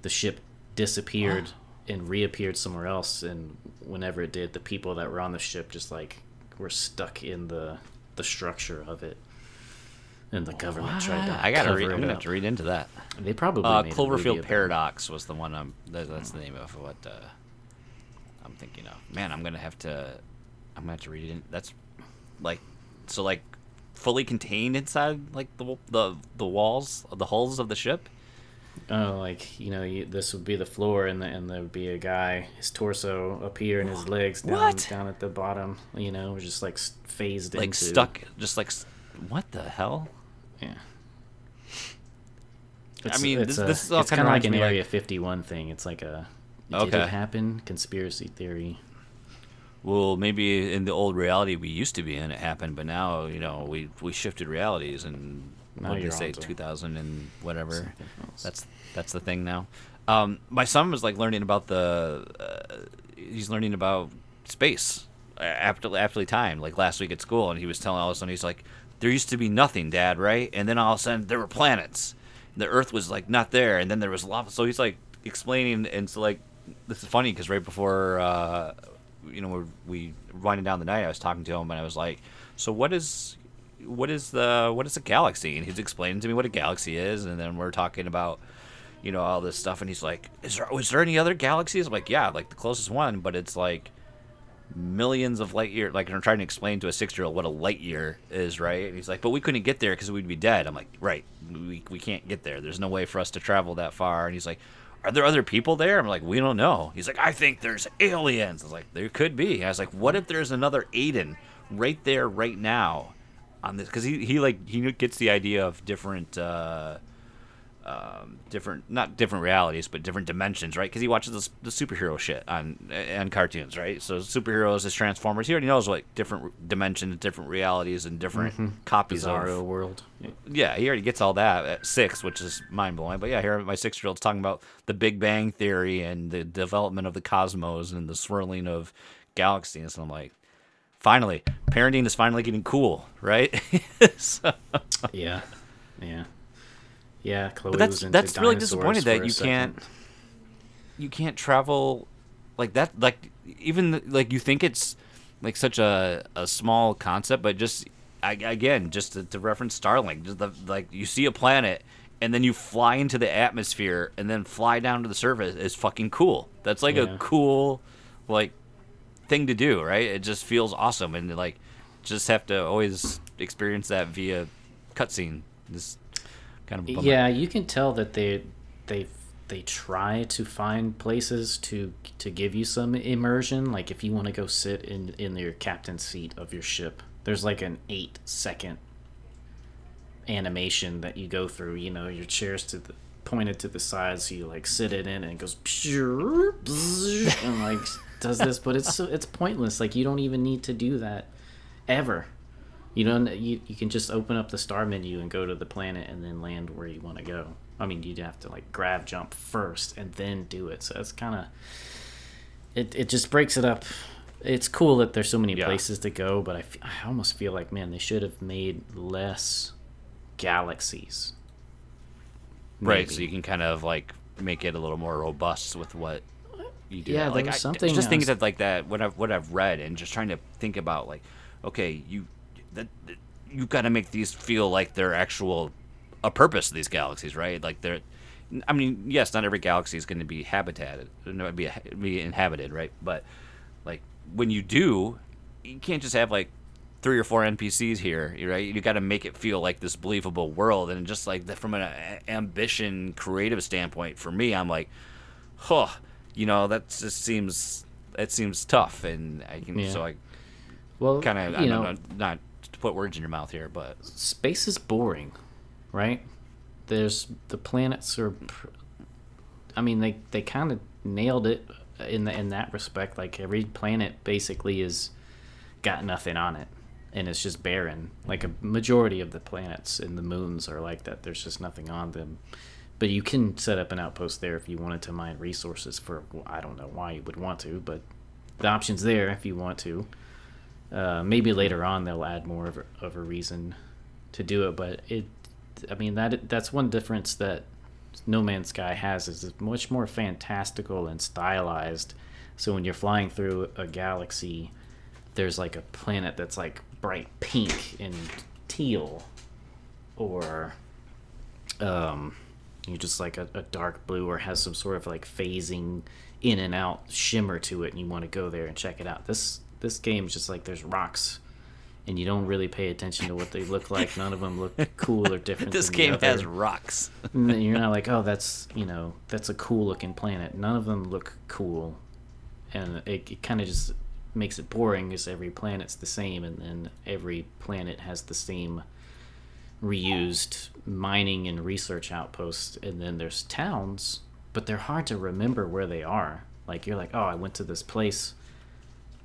the ship disappeared and reappeared somewhere else, and whenever it did, the people that were on the ship just like were stuck in the the structure of it. And the government tried to I gotta read. I'm gonna have to read into that. They probably Uh, made a movie Cloverfield. Paradox was the one. I'm. That's the name of what uh, I'm thinking of. Man, I'm gonna have to. I'm gonna have to read it. In, that's like, so like, fully contained inside like the the the walls, the hulls of the ship. Oh, like you know, you, this would be the floor, and the, and there would be a guy, his torso up here, and his legs down What? down at the bottom. You know, just like phased like into. stuck just like what the hell Yeah. I mean, this- a- this is all it's kinda like an me, like- Area 51 thing. It's like a did Okay. it happen conspiracy theory. well maybe in the old reality we used to be in it happened but now you know we we shifted realities and Now what did they you're say 2000 and whatever? That's that's the thing now. Um my son was like learning about the uh, he's learning about space after after time like last week at school and he was telling all of a sudden he's like there used to be nothing dad right? And then all of a sudden there were planets. The earth was like not there and then there was lava. So he's like explaining and so like this is funny because right before uh you know we we winding down the night i was talking to him and i was like so what is what is the what is a galaxy? And he's explaining to me what a galaxy is and then we're talking about you know all this stuff and he's like is there was there any other galaxies? I'm like yeah like the closest one but it's like millions of light year like i'm trying to explain to a six year old what a light year is right? And he's like but we couldn't get there because we'd be dead. I'm like right we, we can't get there. There's no way for us to travel that far. And he's like are there other people there? I'm like we don't know. He's like i think there's aliens. I was like there could be. I was like what if there's another aiden right there right now on this because he, he like he gets the idea of different uh um, different not different realities but different dimensions right? Because he watches this, the superhero shit on and cartoons right? So superheroes is transformers he already knows like different dimensions different realities and different copies Bizarro of world. yeah he already gets all that at six which is mind-blowing. But yeah here my six-year-old's talking about the big bang theory and the development of the cosmos and the swirling of galaxies and i'm like finally parenting is finally getting cool right so, Yeah, yeah, yeah. Chloe but that's that's really disappointed that you can't you can't travel like that like even like you think it's like such a, a small concept but just I, again just to, to reference starlink just the, like you see a planet and then you fly into the atmosphere and then fly down to the surface is fucking cool that's like Yeah. a cool like thing to do right it just feels awesome and like just have to always experience that via cutscene this kind of. Yeah, you can tell that they they they try to find places to to give you some immersion. Like if you want to go sit in in your captain's seat of your ship, there's like an eight second animation that you go through. You know, your chair's to the pointed to the side, so you like sit it in, and it goes and like does this, but it's it's pointless. Like you don't even need to do that ever. You don't. You, you can just open up the star menu and go to the planet and then land where you want to go. I mean, you'd have to like grab jump first and then do it. So it's kind of it. It just breaks it up. It's cool that there's so many Yeah. places to go, but I, f- I almost feel like man, they should have made less galaxies. right so you can kind of like make it a little more robust with what you do Yeah, now. like I, something just I thinking that like that what i've what i've read and just trying to think about like okay you that, that you've got to make these feel like they're actual a purpose of these galaxies right like they're i mean yes not every galaxy is going to be habitated uh, no, be, be inhabited right but like when you do you can't just have like three or four NPCs here, right? You got to make it feel like this believable world, and just like the, from an uh, ambition, creative standpoint, for me, I'm like, huh, you know, that just seems it seems tough, and I can Yeah. so I Well, kind of I you don't know, know, not to put words in your mouth here, but space is boring. right? There's the planets are. pr- I mean, they they kind of nailed it in the, in that respect. Like every planet basically is got nothing on it, and it's just barren. Like a majority of the planets and the moons are like that. There's just nothing on them. But you can set up an outpost there if you wanted to mine resources for. I don't know why you would want to, but the option's there if you want to. Uh, maybe later on they'll add more of a, of a reason to do it, but it. I mean that that's one difference that No Man's Sky has is it's much more fantastical and stylized. So when you're flying through a galaxy, there's like a planet that's like bright pink and teal, or um, you just like a, a dark blue or has some sort of like phasing in and out shimmer to it, and you want to go there and check it out. This this game's just like there's rocks. And you don't really pay attention to what they look like. None of them look cool or different. This game other. has rocks. And you're not like, oh, that's you know, that's a cool looking planet. None of them look cool, and it, it kind of just makes it boring because every planet's the same, and then every planet has the same reused mining and research outposts, and then there's towns, but they're hard to remember where they are. Like you're like, oh, I went to this place.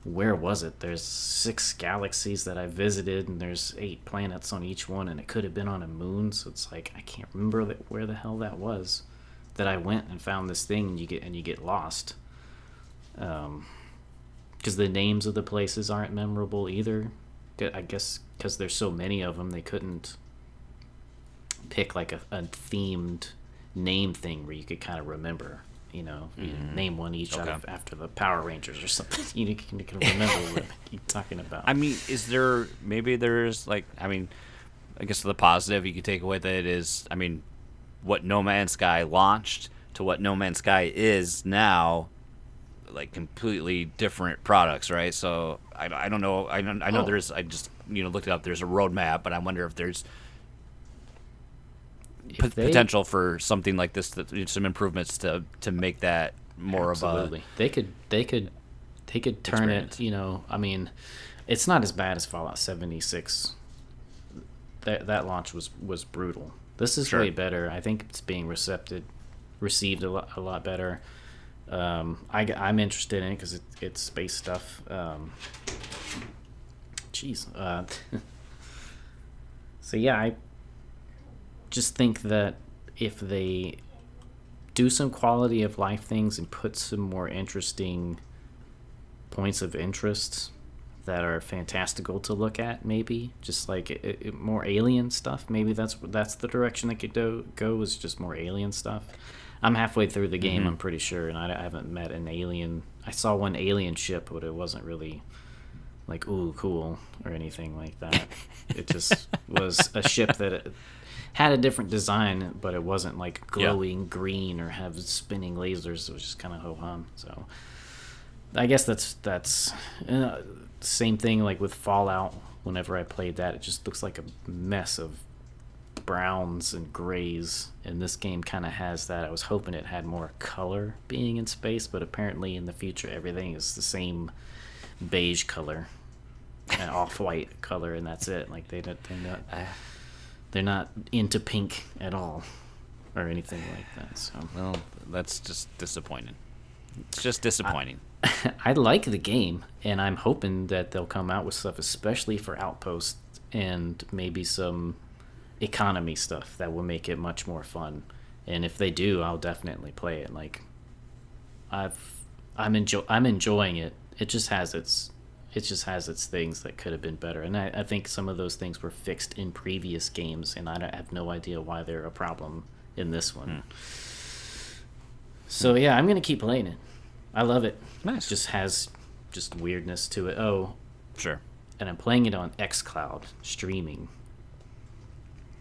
Where was it? There's six galaxies that I visited, and there's eight planets on each one, and it could have been on a moon. So it's like I can't remember that, where the hell that was. That I went and found this thing, and you get and you get lost. Um, because the names of the places aren't memorable either. I guess because there's so many of them, they couldn't pick like a, a themed name thing where you could kind of remember. You know, you mm-hmm. name one each Okay. of, after the Power Rangers or something. You can, you can remember what you're talking about. I mean, is there maybe there's like I mean, I guess the positive you could take with it is I mean, what No Man's Sky launched to what No Man's Sky is now, like completely different products, right? So I, I don't know I don't, I know Oh. there's I just you know looked it up there's a roadmap, but I wonder if there's p- they- potential for something like this, that, some improvements to to make that more Absolutely. of They could they could they could turn Experience. it, you know, I mean, it's not as bad as Fallout 76. That that launch was was brutal. This is Sure. way better. I think it's being recepted received a lot, a lot better. Um, I, am interested in it because it, it's space stuff. Um, jeez. Uh, so yeah, I just think that if they do some quality of life things and put some more interesting points of interest that are fantastical to look at maybe just like it, it, more alien stuff maybe that's that's the direction they could go go is just more alien stuff. I'm halfway through the game mm-hmm. i'm pretty sure and I, I haven't met an alien. I saw one alien ship but it wasn't really like ooh cool or anything like that. It just was a ship that had a different design but it wasn't like Yeah. glowing green or have spinning lasers. It was just kind of ho-hum so. I guess that's that's uh, same thing like with fallout. Whenever i played that it just looks like a mess of browns and grays and this game kind of has that. I was hoping it had more color being in space but apparently in the future everything is the same beige color and off-white color and that's it. Like they don't they're not they're not into pink at all or anything like that so well, that's just disappointing. It's just disappointing. I like the game, and I'm hoping that they'll come out with stuff, especially for Outpost and maybe some economy stuff that will make it much more fun. And if they do, I'll definitely play it. Like, I've I'm enjoy I'm enjoying it. It just has its it just has its things that could have been better, and I, I think some of those things were fixed in previous games, and I don't- have no idea why they're a problem in this one. Hmm. So yeah, I'm gonna keep playing it. I love it. Nice. It just has just weirdness to it. Oh, Sure. and I'm playing it on XCloud streaming.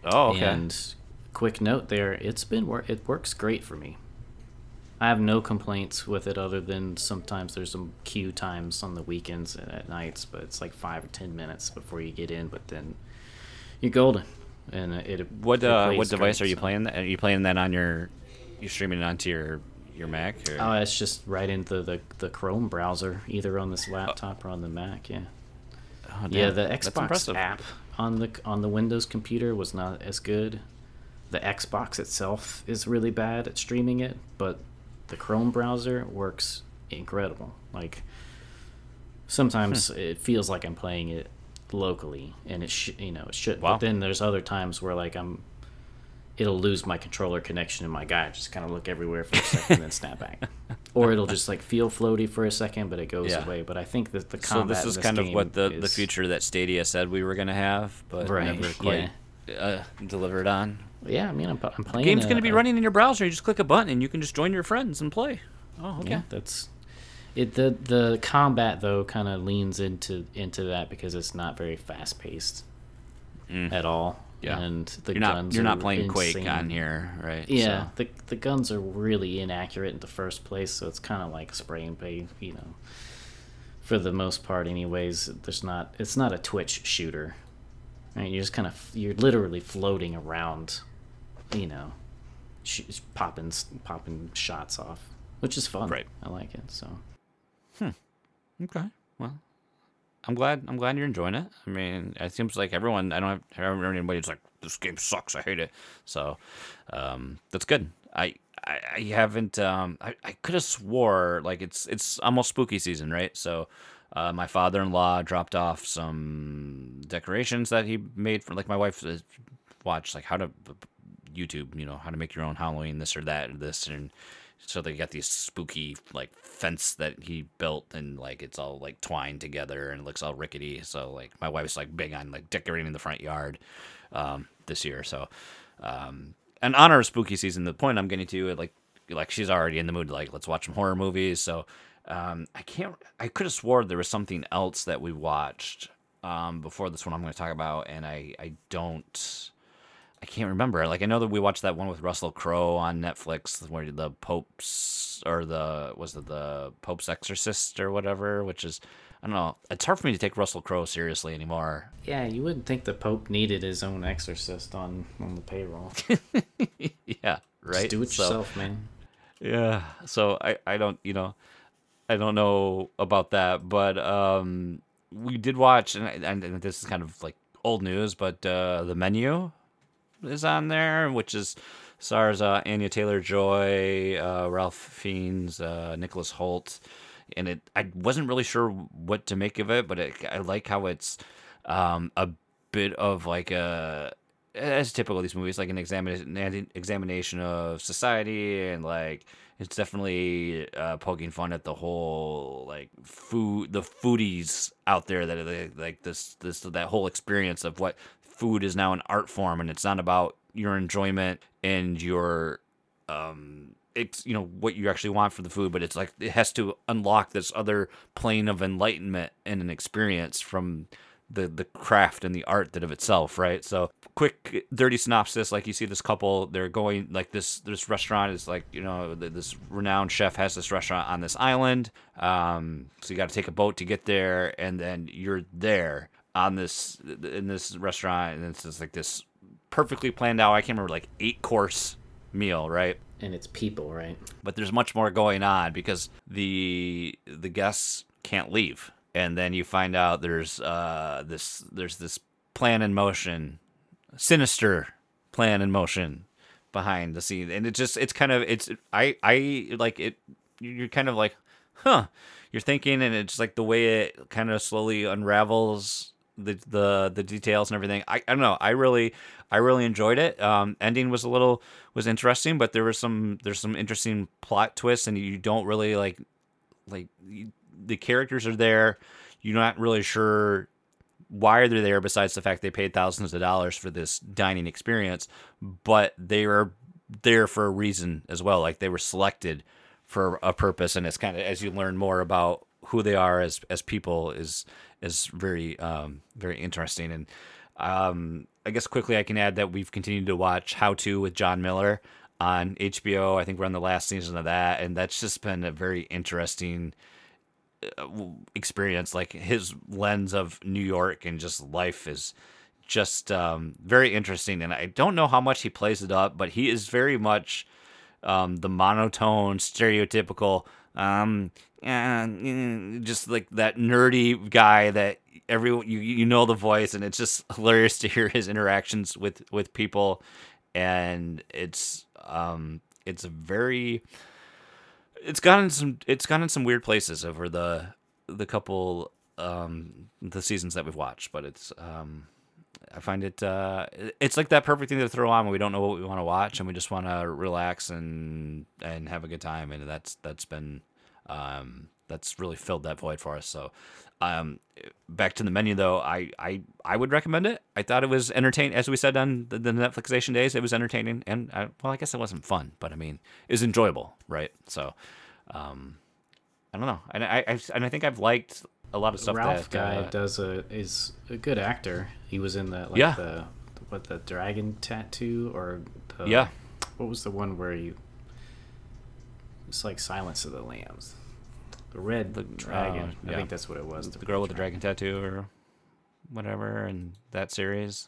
Oh, okay. And quick note there, it's been wor- it works great for me. I have no complaints with it other than sometimes there's some queue times on the weekends and at nights, but it's like five or ten minutes before you get in. But then you're golden, and it. what uh, what device great, are you so- playing? That? Are you playing that on your? You streaming it onto your your Mac? Or? Oh, it's just right into the the Chrome browser, either on this laptop or on the Mac. Yeah. Oh, Yeah, the Xbox app on the on the Windows computer was not as good. the Xbox itself is really bad at streaming it, but the Chrome browser works incredible. Like sometimes Hmm. it feels like I'm playing it locally, and it sh- you know it should. Wow. But then there's other times where like I'm, it'll lose my controller connection, and my guy just kind of look everywhere for a second, and then snap back, or it'll just like feel floaty for a second, but it goes Yeah. away. But I think that the So this is kind of what the, the future that Stadia said we were gonna have, but Right, never quite uh, delivered on. Yeah, I mean, I'm, I'm playing. Game's gonna be a- running in your browser. You just click a button and you can just join your friends and play. Oh, okay. Yeah, that's it. The the combat though kind of leans into into that because it's not very fast paced at all. Mm. Yeah. and the You're not guns you're not playing Quake on here, right? Yeah, So- the the guns are really inaccurate in the first place, so it's kind of like spray and pray, you know. For the most part, anyways, there's not. It's not a twitch shooter. Right? You're just kind of you're literally floating around, you know, she's popping popping shots off, which is fun. Right. I like it. So Hmm. Okay. Well, I'm glad. I'm glad you're enjoying it. I mean, it seems like everyone. I don't have. I don't remember anybody who's like, "This game sucks. I hate it." So, um, that's good. I. I, I haven't. Um, I, I could have swore like it's it's almost spooky season, right? So, uh, my father-in-law dropped off some decorations that he made for like my wife uh, watched like how to YouTube, you know, how to make your own Halloween, this or that, or this, and so they got these spooky like fence that he built, and like it's all like twined together and looks all rickety. So like my wife's like big on like decorating the front yard um, this year. So um, in honor of spooky season, the point I'm getting to, like like she's already in the mood, like let's watch some horror movies. So um, I can't, I could have swore there was something else that we watched um, before this one I'm going to talk about, and I I don't. I can't remember. Like I know that we watched that one with Russell Crowe on Netflix, where the Pope's or the was it the Pope's Exorcist or whatever, which is I don't know. It's hard for me to take Russell Crowe seriously anymore. yeah, you wouldn't think the Pope needed his own exorcist on on the payroll. yeah, right. Just do it So- yourself, man. Yeah. So I I don't you know I don't know about that, but um we did watch and, I- and this is kind of like old news, but uh the menu is on there, which is stars uh, Anya Taylor Joy, uh, Ralph Fiennes, uh, Nicholas Hoult, and it I wasn't really sure what to make of it, but it, I like how it's um, a bit of like a as typical of these movies, like an examination examination of society, and like it's definitely uh, poking fun at the whole like food, the foodies out there that are like this this that whole experience of what food is now an art form, and it's not about your enjoyment and your um it's you know what you actually want for the food but it's like it has to unlock this other plane of enlightenment and an experience from the the craft and the art that of itself right? So quick dirty synopsis like you see this couple they're going like this this restaurant is like you know this renowned chef has this restaurant on this island um so you got to take a boat to get there and then you're there on this in this restaurant and it's just like this perfectly planned out i can't remember like eight course meal right? And it's people, right? but there's much more going on because the the guests can't leave. And then you find out there's uh this there's this plan in motion sinister plan in motion behind the scene. And it just it's kind of it's i i like it you're kind of like huh you're thinking and it's like the way it kind of slowly unravels the the the details and everything. I, I don't know. I really i really enjoyed it. Um ending was a little was interesting but there was some there's some interesting plot twists and you don't really like like you, the characters are there. You're not really sure why are they're there besides the fact they paid thousands of dollars for this dining experience but they are there for a reason as well. Like they were selected for a purpose and it's kind of as you learn more about who they are as as people is is very um very interesting. And um i guess quickly i can add that we've continued to watch how to with john miller on hbo i think we're on the last season of that and that's just been a very interesting experience. Like his lens of new york and just life is just um, very interesting and i don't know how much he plays it up but he is very much um, the monotone stereotypical um, uh, just like that nerdy guy that everyone you, you know the voice and it's just hilarious to hear his interactions with with people. And it's um it's very it's gotten some it's gone in some weird places over the the couple um the seasons that we've watched, but it's um I find it uh it's like that perfect thing to throw on when we don't know what we want to watch and we just want to relax and and have a good time and that's that's been um that's really filled that void for us. So um back to the menu though, I I I would recommend it. I thought it was entertaining as we said on the, the Netflixation days, it was entertaining and I, well I guess it wasn't fun, but I mean, it was enjoyable, right? So um I don't know. And I, I and I think I've liked a lot of stuff Ralph that guy uh, does a is a good actor. He was in the like Yeah. the what the dragon tattoo or the, Yeah. What was the one where you? It's like Silence of the Lambs. The red The- dragon. oh, I think that's what it was. the girl with the dragon tattoo or whatever and that series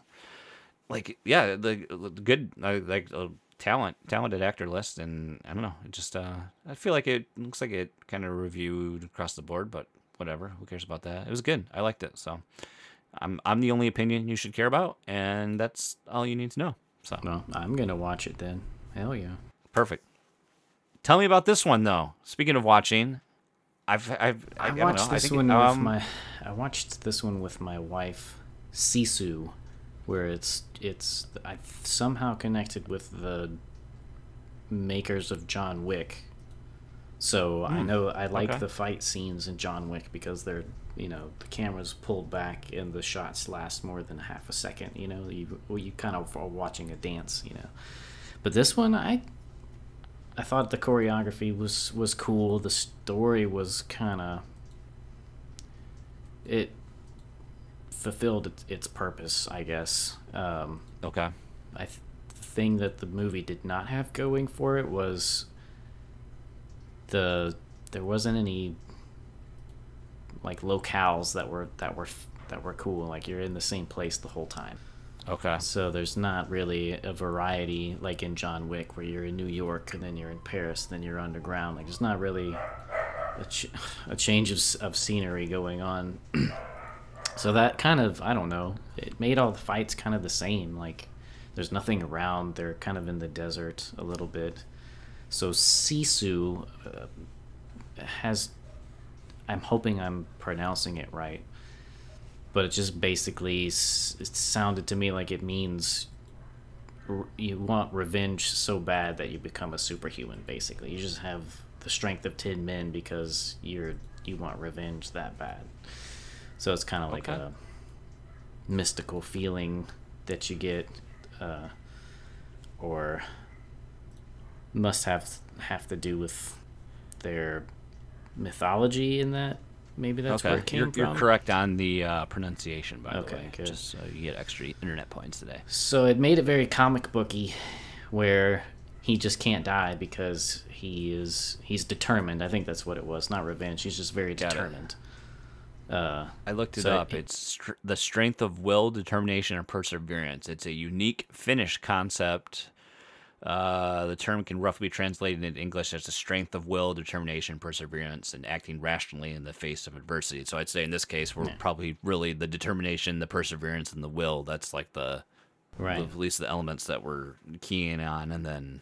like yeah the, the good uh, like uh, talent talented actor list and i don't know it just uh i feel like it looks like it kind of reviewed across the board but whatever who cares about that it was good i liked it so i'm i'm the only opinion you should care about and that's all you need to know so No, I'm gonna watch it then. Hell yeah. perfect tell me about this one though speaking of watching i've i've I, don't watched this think, one with um, my. I watched this one with my wife, Sisu, where it's it's I somehow connected with the makers of John Wick. So I know I like okay. the fight scenes in John Wick because they're you know the camera's pulled back and the shots last more than half a second. You know you well, you kind of are watching a dance. You know, but this one I I thought the choreography was was cool. The story was kind of it fulfilled its, its purpose, I guess. Um, okay I th- the thing that the movie did not have going for it was the there wasn't any like locales that were that were that were cool. Like you're in the same place the whole time. Okay So there's not really a variety like in John Wick where you're in New York and then you're in Paris, then you're underground. Like there's not really a, ch- a change of, of scenery going on. so that kind of I don't know. It made all the fights kind of the same. Like there's nothing around. They're kind of in the desert a little bit. So Sisu uh, has. I'm hoping I'm pronouncing it right but it just basically it sounded to me like it means you want revenge so bad that you become a superhuman basically. You just have the strength of 10 men because you're you want revenge that bad. So it's kind of like Okay. a mystical feeling that you get uh, or must have have to do with their mythology in that maybe that's where it came you're, from you're correct on the uh, pronunciation, by Okay, the way. good. Just so you get extra internet points today. So it made it very comic booky, where he just can't die because he is he's determined. I think that's what it was, not revenge. He's just very Got determined. Uh, I looked it So up. it- it's str- the strength of will, determination, and perseverance. It's a unique Finnish concept. Uh, the term can roughly be translated into English as the strength of will, determination, perseverance, and acting rationally in the face of adversity. So I'd say in this case, we're probably really the determination, the perseverance, and the will. That's like the, right. the at least the elements that we're keying on, and then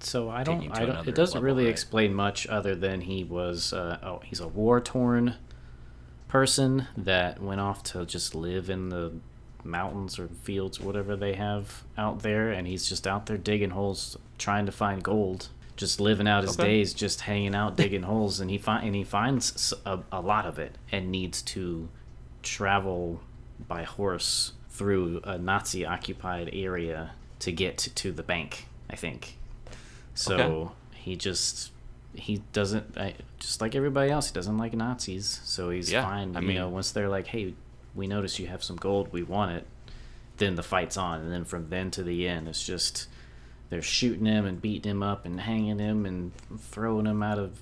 So I don't. I don't. It doesn't level, really right? explain much other than he was. Uh, oh, he's a war torn person that went off to just live in the mountains or fields, whatever they have out there, and he's just out there digging holes, trying to find gold. Just living out his Okay. days, just hanging out, digging holes, and he find and he finds a, a lot of it, and needs to travel by horse through a Nazi occupied area to get to the bank. I think. So Okay. he just he doesn't I, just like everybody else. He doesn't like Nazis, so he's Yeah, fine. I you mean- know, once they're like, "Hey, we notice you have some gold. We want it." Then the fight's on, and then from then to the end, it's just they're shooting him and beating him up and hanging him and throwing him out of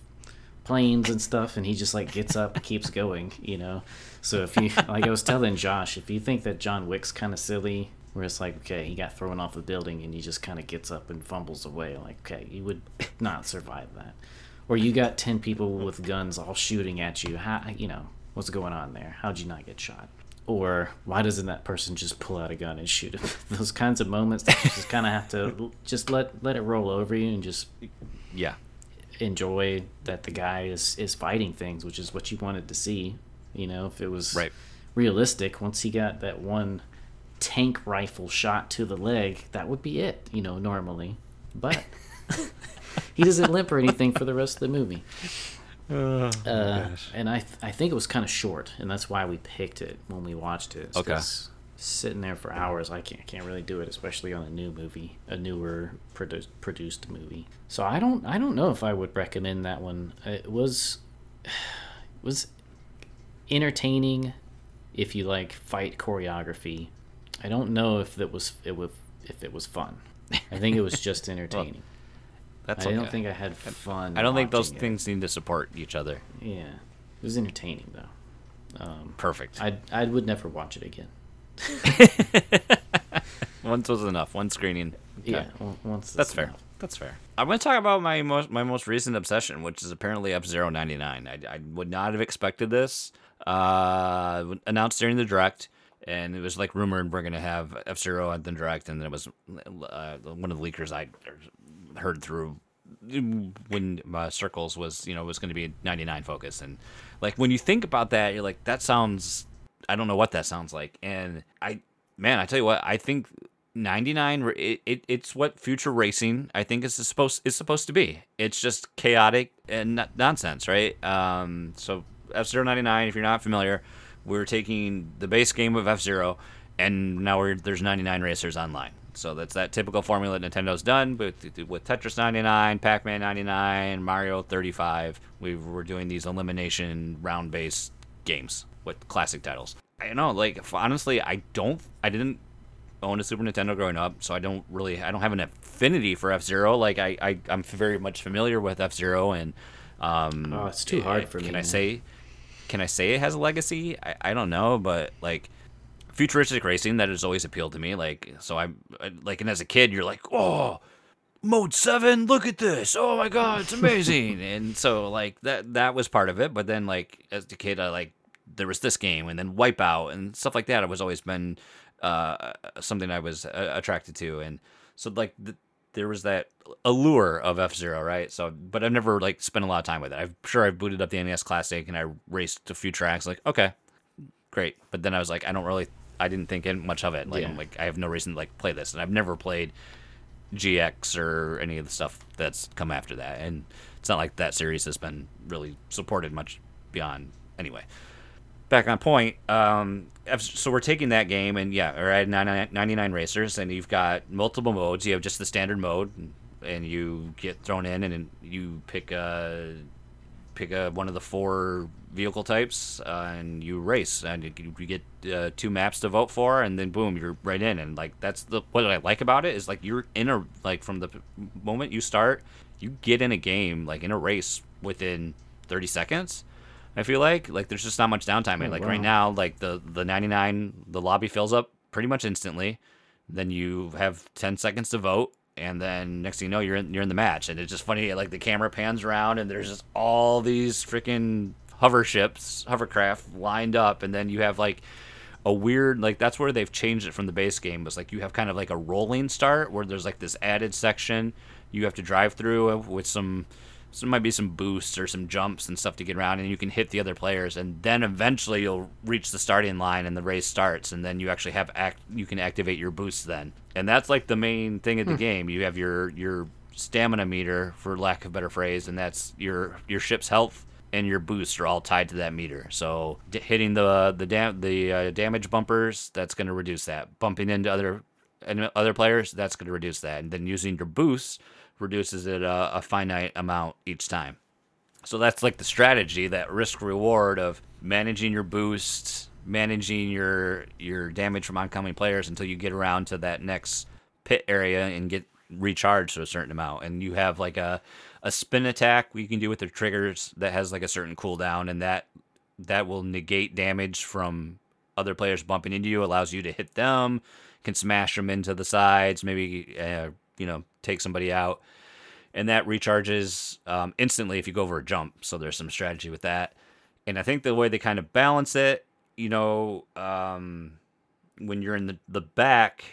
planes and stuff and he just like gets up and keeps going you know so if you like i was telling josh if you think that john wick's kind of silly where it's like okay he got thrown off a building and he just kind of gets up and fumbles away like okay you would not survive that or you got 10 people with guns all shooting at you how you know what's going on there how'd you not get shot or why doesn't that person just pull out a gun and shoot him? Those kinds of moments that you just kind of have to just let let it roll over you and just Yeah. enjoy that the guy is is fighting things, which is what you wanted to see. You know, if it was Right. realistic, once he got that one tank rifle shot to the leg, that would be it. You know, normally, but he doesn't limp or anything for the rest of the movie. Oh, Uh, and I th- I think it was kind of short, and that's why we picked it when we watched it. It's Okay. 'cause Sitting there for hours, I can't can't really do it, especially on a new movie, a newer produ- produced movie. So I don't I don't know if I would recommend that one. It was it was entertaining if you like fight choreography. I don't know if it was it was if it was fun. I think it was just entertaining. That's I okay. don't think I had fun. I don't think those it. things need to support each other. Yeah, it was entertaining though. Um, Perfect. I I would never watch it again. Once was enough. One screening. Yeah, Okay. on- once That's fair. enough. That's fair. I'm going to talk about my most my most recent obsession, which is apparently F Zero ninety nine. I, I would not have expected this. Uh, announced during the direct, and it was like rumored we're going to have F Zero at the direct, and then it was uh, one of the leakers I heard through when uh, circles was you know was going to be 99 focus. And like when you think about that you're like that sounds i don't know what that sounds like. And i man i tell you what i think 99 it, it it's what future racing i think is supposed is supposed to be. It's just chaotic and no- nonsense right? Um so f-099 if you're not familiar we're taking the base game of f-zero and now there's 99 racers online so that's that typical formula that Nintendo's done with with Tetris 99, Pac-Man 99, Mario 35. We were doing these elimination round-based games with classic titles. I don't know, like honestly, I don't, I didn't own a Super Nintendo growing up, so I don't really, I don't have an affinity for F Zero. Like I, I, I'm very much familiar with F Zero, and um, Oh, it's too hard for can me, Can I say, can I say it has a legacy? I, I don't know, but like futuristic racing that has always appealed to me. Like so, I'm like, and as a kid, you're like, oh, mode seven, look at this, oh my god, it's amazing. and so like that that was part of it. But then like as a kid, I like there was this game and then Wipeout and stuff like that. It was always been uh, something I was uh, attracted to, and so like. The, there was that allure of F Zero, right? So, but I've never like spent a lot of time with it. I'm sure I booted up the NES Classic and I raced a few tracks. Like, okay, great. But then I was like, I don't really, I didn't think much of it. Like, I'm like, I have no reason to like play this, and I've never played GX or any of the stuff that's come after that. And it's not like that series has been really supported much beyond. Anyway, back on point. Um, so we're taking that game, and yeah, 99 99 racers, and you've got multiple modes. You have just the standard mode, and you get thrown in, and you pick a pick a, one of the four vehicle types uh, and you race and you, you get uh, two maps to vote for and then boom you're right in and like that's the what i like about it is like you're in a like from the moment you start you get in a game like in a race within 30 seconds i feel like like there's just not much downtime. Oh, like wow. right now like the the 99 the lobby fills up pretty much instantly then you have 10 seconds to vote and then next thing you know you're in you're in the match. And it's just funny like the camera pans around and there's just all these freaking hover ships hovercraft lined up. And then you have like a weird like that's where they've changed it from the base game was like you have kind of like a rolling start where there's like this added section you have to drive through with some so there might be some boosts or some jumps and stuff to get around, and you can hit the other players, and then eventually you'll reach the starting line and the race starts, and then you actually have act. You can activate your boosts then, and that's like the main thing of the game. You have your your stamina meter, for lack of a better phrase, and that's your your ship's health and your boosts are all tied to that meter. So d- hitting the the dam- the uh, damage bumpers, that's going to reduce that. Bumping into other and other players, that's going to reduce that. And then using your boosts reduces it a, a finite amount each time. So that's like the strategy, that risk reward of managing your boosts, managing your your damage from oncoming players until you get around to that next pit area and get recharged to a certain amount. And you have like a a spin attack you can do with the triggers that has like a certain cooldown and that that will negate damage from other players bumping into you, allows you to hit them, can smash them into the sides, maybe uh, you know take somebody out, and that recharges um, instantly if you go over a jump. So there's some strategy with that, and I think the way they kind of balance it, you know, um, when you're in the, the back,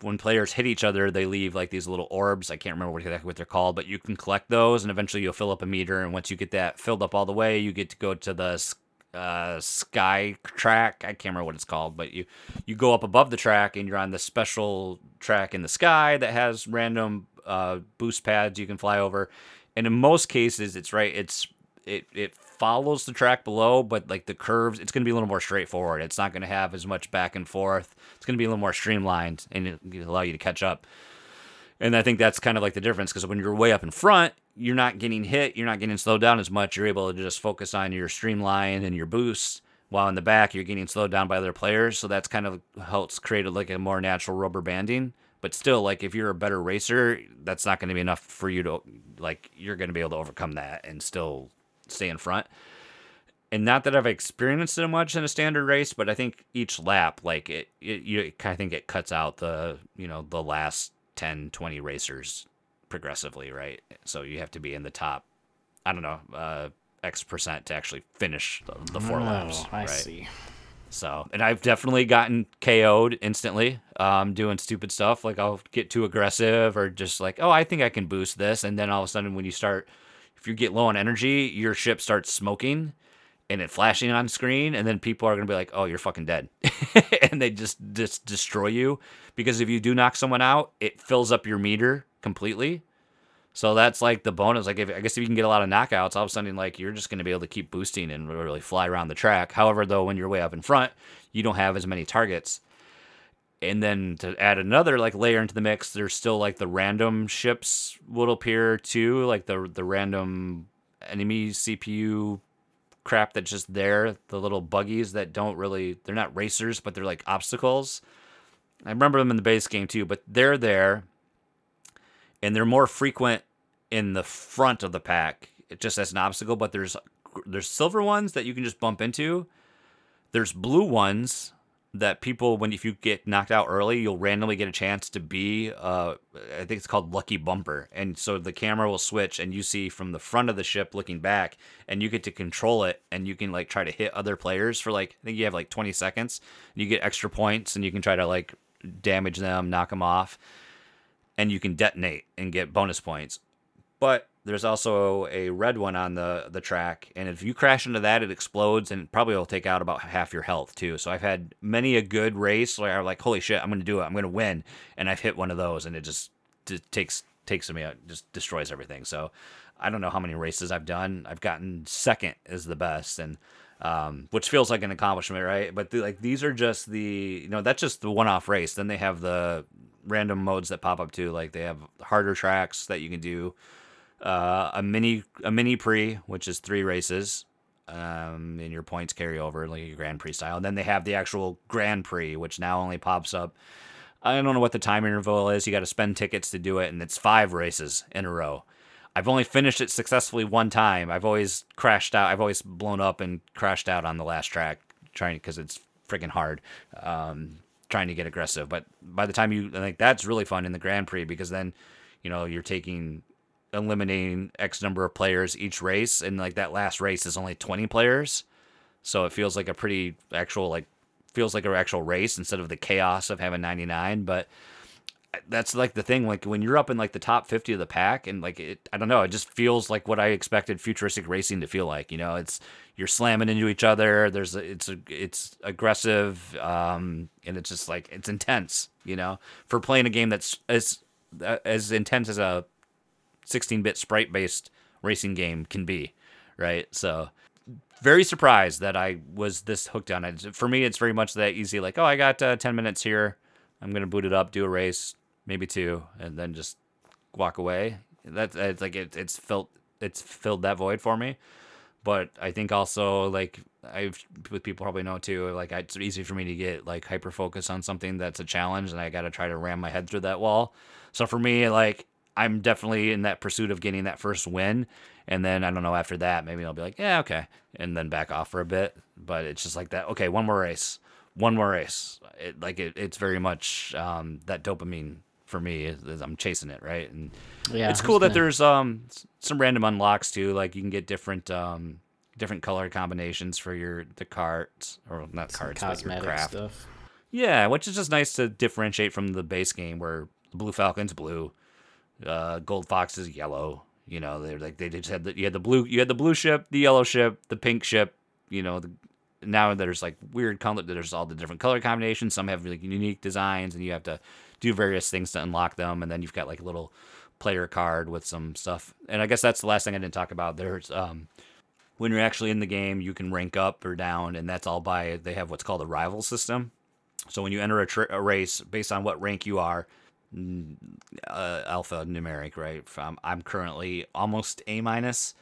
when players hit each other, they leave like these little orbs. I can't remember what exactly what they're called, but you can collect those, and eventually you'll fill up a meter. And once you get that filled up all the way, you get to go to the uh, sky track. I can't remember what it's called, but you you go up above the track, and you're on the special track in the sky that has random uh, boost pads you can fly over. And in most cases, it's right. It's it it follows the track below, but like the curves, it's going to be a little more straightforward. It's not going to have as much back and forth. It's going to be a little more streamlined and allow you to catch up. And I think that's kind of like the difference because when you're way up in front, you're not getting hit, you're not getting slowed down as much. You're able to just focus on your streamline and your boosts. While in the back, you're getting slowed down by other players. So that's kind of helps create like a more natural rubber banding. But still, like if you're a better racer, that's not going to be enough for you to like. You're going to be able to overcome that and still stay in front. And not that I've experienced it much in a standard race, but I think each lap, like it, it you I think it cuts out the you know the last 10, 20 racers progressively, right? So you have to be in the top, I don't know, uh, X percent to actually finish the, the four oh, laps. I right? see. So, and I've definitely gotten KO'd instantly, um, doing stupid stuff. Like I'll get too aggressive or just like, oh, I think I can boost this. And then all of a sudden, when you start, if you get low on energy, your ship starts smoking and it flashing on screen. And then people are going to be like, oh, you're fucking dead. and they just, just destroy you. Because if you do knock someone out, it fills up your meter completely. So that's like the bonus. Like, if, I guess if you can get a lot of knockouts, all of a sudden, like you're just going to be able to keep boosting and really fly around the track. However, though, when you're way up in front, you don't have as many targets. And then to add another like layer into the mix, there's still like the random ships will appear too, like the the random enemy CPU crap that's just there, the little buggies that don't really they're not racers, but they're like obstacles. I remember them in the base game too, but they're there and they're more frequent in the front of the pack just as an obstacle but there's there's silver ones that you can just bump into. There's blue ones that people when if you get knocked out early you'll randomly get a chance to be uh i think it's called lucky bumper. And so the camera will switch and you see from the front of the ship looking back and you get to control it and you can like try to hit other players for like i think you have like 20 seconds. You get extra points and you can try to like damage them knock them off and you can detonate and get bonus points. But there's also a red one on the the track, and if you crash into that, it explodes and probably will take out about half your health too. So I've had many a good race where I'm like, holy shit, I'm gonna do it, I'm gonna win, and I've hit one of those, and it just, just takes takes me out, just destroys everything. So I don't know how many races I've done. I've gotten second is the best, and um, which feels like an accomplishment, right? But the, like these are just the you know that's just the one-off race. Then they have the random modes that pop up too. Like they have harder tracks that you can do. Uh, a mini a Mini Prix, which is three races, um, and your points carry over like a Grand Prix style. And then they have the actual Grand Prix, which now only pops up. I don't know what the time interval is. You got to spend tickets to do it, and it's five races in a row. I've only finished it successfully one time. I've always crashed out. I've always blown up and crashed out on the last track, trying because it's freaking hard. Um, trying to get aggressive. But by the time you like that's really fun in the Grand Prix because then, you know, you're taking eliminating X number of players each race, and like that last race is only 20 players, so it feels like a pretty actual like feels like an actual race instead of the chaos of having 99. But that's like the thing like when you're up in like the top 50 of the pack and like it i don't know it just feels like what i expected futuristic racing to feel like you know it's you're slamming into each other there's a, it's a, it's aggressive um and it's just like it's intense you know for playing a game that's as as intense as a 16-bit sprite based racing game can be right so very surprised that i was this hooked on it for me it's very much that easy like oh i got uh, 10 minutes here I'm gonna boot it up, do a race, maybe two, and then just walk away. That's it's like it, it's filled it's filled that void for me. But I think also like I've with people probably know too, like it's easy for me to get like hyper focus on something that's a challenge, and I got to try to ram my head through that wall. So for me, like I'm definitely in that pursuit of getting that first win. And then I don't know after that, maybe I'll be like, yeah, okay, and then back off for a bit. But it's just like that. Okay, one more race, one more race. It, like it, it's very much um, that dopamine for me is, I'm chasing it right, and Yeah, it's cool that there's um some random unlocks too. Like you can get different um different color combinations for your the cards or not Some cards, but your craft. stuff. Yeah, which is just nice to differentiate from the base game where the Blue Falcon's blue, uh, Gold Fox is yellow. You know, they're like they just had the you had the blue you had the blue ship, the yellow ship, the pink ship. You know, the, now there's like weird color. There's all the different color combinations. Some have like unique designs, and you have to do various things to unlock them. And then you've got like a little player card with some stuff. And I guess that's the last thing I didn't talk about. There's um when you're actually in the game, you can rank up or down, and that's all by they have what's called a rival system. So when you enter a, a race based on what rank you are, uh, alpha numeric, right? From I'm currently almost A minus.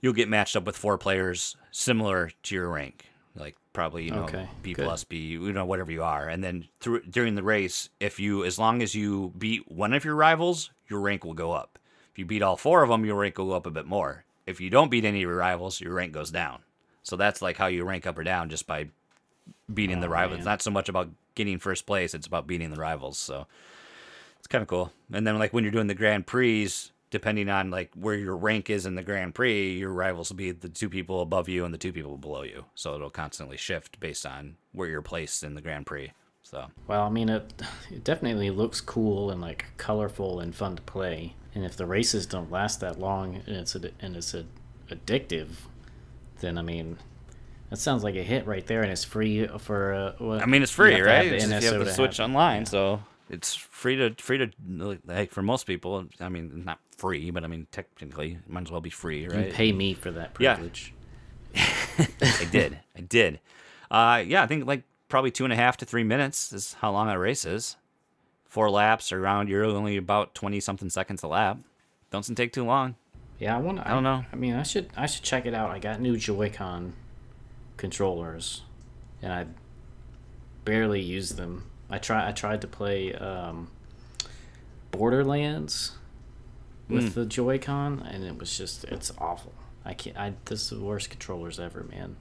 You'll get matched up with four players similar to your rank, like probably you know Okay, B good. plus B, you know whatever you are. And then through during the race, if you as long as you beat one of your rivals, your rank will go up. If you beat all four of them, your rank will go up a bit more. If you don't beat any of your rivals, your rank goes down. So that's like how you rank up or down just by beating the Oh, rivals. man. It's not so much about getting first place; it's about beating the rivals. So it's kind of cool. And then like when you're doing the Grand Prix, depending on like where your rank is in the Grand Prix, your rivals will be the two people above you and the two people below you. So it'll constantly shift based on where you're placed in the Grand Prix. So Well, I mean, it it definitely looks cool and like colorful and fun to play. And if the races don't last that long and it's a, and it's a, addictive, then I mean, that sounds like a hit right there. And it's free for. Uh, well, I mean, it's free, have to have right? It's just you have to switch have online, so it's free to free to like for most people. I mean, not free, but I mean technically, it might as well be free, right? You pay me for that privilege. Yeah. I did. I did. Uh, yeah, I think like probably two and a half to three minutes is how long a race is. Four laps around, you're only about twenty something seconds a lap. Doesn't take too long. Yeah, I want. I don't know. I mean, I should. I should check it out. I got new Joy-Con controllers, and I barely use them. I try. I tried to play um, Borderlands with Mm. the Joy-Con, and it was just. It's awful. I can't. I. This is the worst controllers ever, man.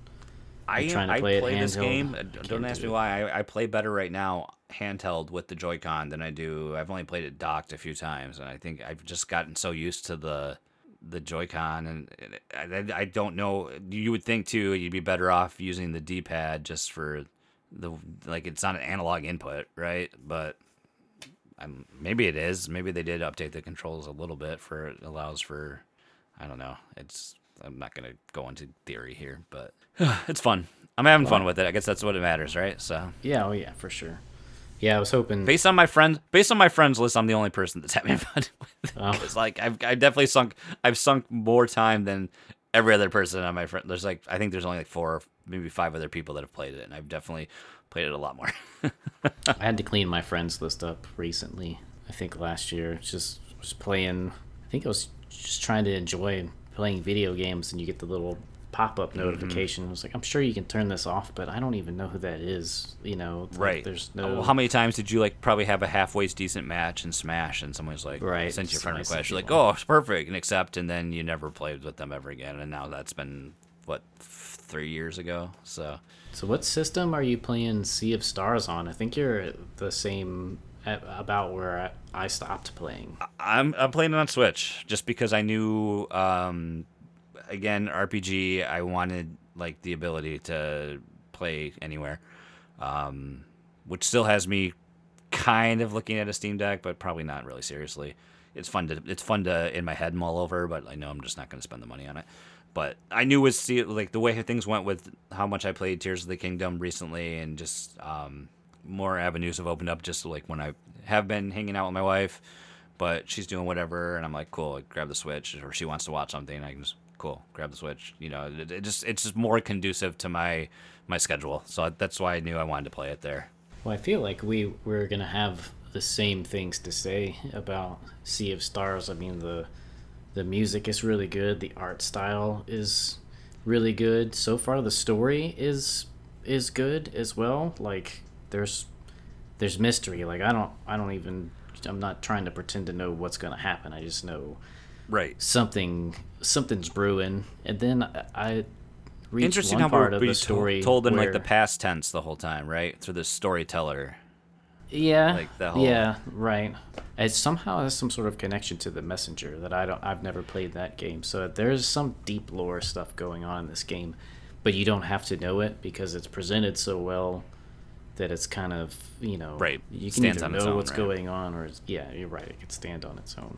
i'm trying to I play play, it this game. I Don't ask do me it. why. I, I play better right now handheld with the Joy-Con than I do. I've only played it docked a few times, and I think I've just gotten so used to the the Joy-Con, and and I, I don't know. You would think too, you'd be better off using the D-pad just for the like it's not an analog input, right? But um, maybe it is. Maybe they did update the controls a little bit for it allows for I don't know. It's I'm not gonna go into theory here, but it's fun. I'm having fun with it. I guess that's what it matters, right? So Yeah. Oh yeah, for sure. Yeah, I was hoping. based on my friends, based on my friends list, I'm the only person that's having fun with it. Oh. It's like I've I definitely sunk I've sunk more time than every other person on my friend. There's like I think there's only like four, maybe five other people that have played it, and I've definitely played it a lot more. I had to clean my friends list up recently. I think last year, just was playing. I think I was just trying to enjoy playing video games, and you get the little pop-up Mm-hmm. notification. I was like, I'm sure you can turn this off, but I don't even know who that is. You know, like, Right. There's Uh, no. Well, how many times did you like probably have a halfway decent match and smash, and someone's like, Right, sent you a friend request, you're like, oh, it's perfect, and accept, and then you never played with them ever again, and now that's been what three years ago. So So, what system are you playing Sea of Stars on? I think you're the same at about where I, I stopped playing. I'm I'm playing it on Switch just because I knew, um, again, RPG. I wanted like the ability to play anywhere, um, which still has me kind of looking at a Steam Deck, but probably not really seriously. It's fun to it's fun to in my head mull over, but I know I'm just not going to spend the money on it. But I knew was see like the way things went with how much I played Tears of the Kingdom recently, and just um, more avenues have opened up. Just like when I have been hanging out with my wife, but she's doing whatever, and I'm like, cool, grab the Switch, or she wants to watch something, I can just cool, grab the Switch. You know, it, it just it's just more conducive to my my schedule, so that's why I knew I wanted to play it there. Well, I feel like we we're gonna have the same things to say about Sea of Stars. I mean the the music is really good. The art style is really good. So far, the story is is good as well. Like there's there's mystery. Like I don't I don't even I'm not trying to pretend to know what's gonna happen. I just know Right. something something's brewing. And then I, reached Interesting one how part of the story told in like the past tense the whole time, right? Through the storyteller. Yeah. Like the whole- Yeah, right. It somehow has some sort of connection to the messenger that I don't I've never played that game. So there's some deep lore stuff going on in this game, but you don't have to know it because it's presented so well that it's kind of, you know, Right. you can Stands either know own, what's right. going on or yeah, you're right. It can stand on its own.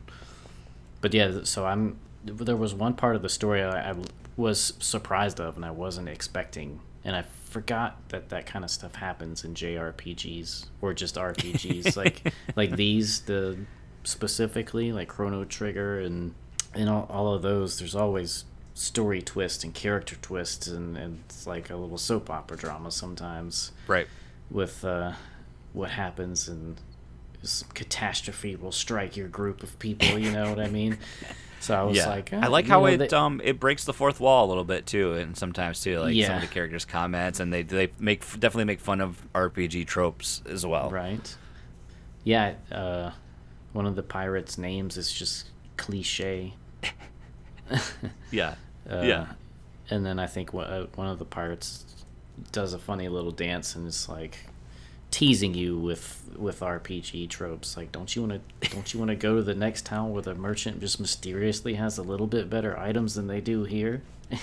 But yeah, so I'm there was one part of the story I, I was surprised of and I wasn't expecting, and I forgot that that kind of stuff happens in JRPGs or just RPGs like like these the specifically like Chrono Trigger and and all, all of those. There's always story twists and character twists and, and it's like a little soap opera drama sometimes Right. with uh, what happens and some catastrophe will strike your group of people. You know what I mean? So I was yeah. like, I eh, like how know, it they- um it breaks the fourth wall a little bit too, and sometimes too, like some of the characters' comments, and they they make definitely make fun of RPG tropes as well. right. Yeah, uh, one of the pirates' names is just cliche. Yeah. Uh, yeah. And then I think one, uh, one of the pirates does a funny little dance and it's like teasing you with with RPG tropes. Like, don't you want to don't you want to go to the next town where the merchant just mysteriously has a little bit better items than they do here?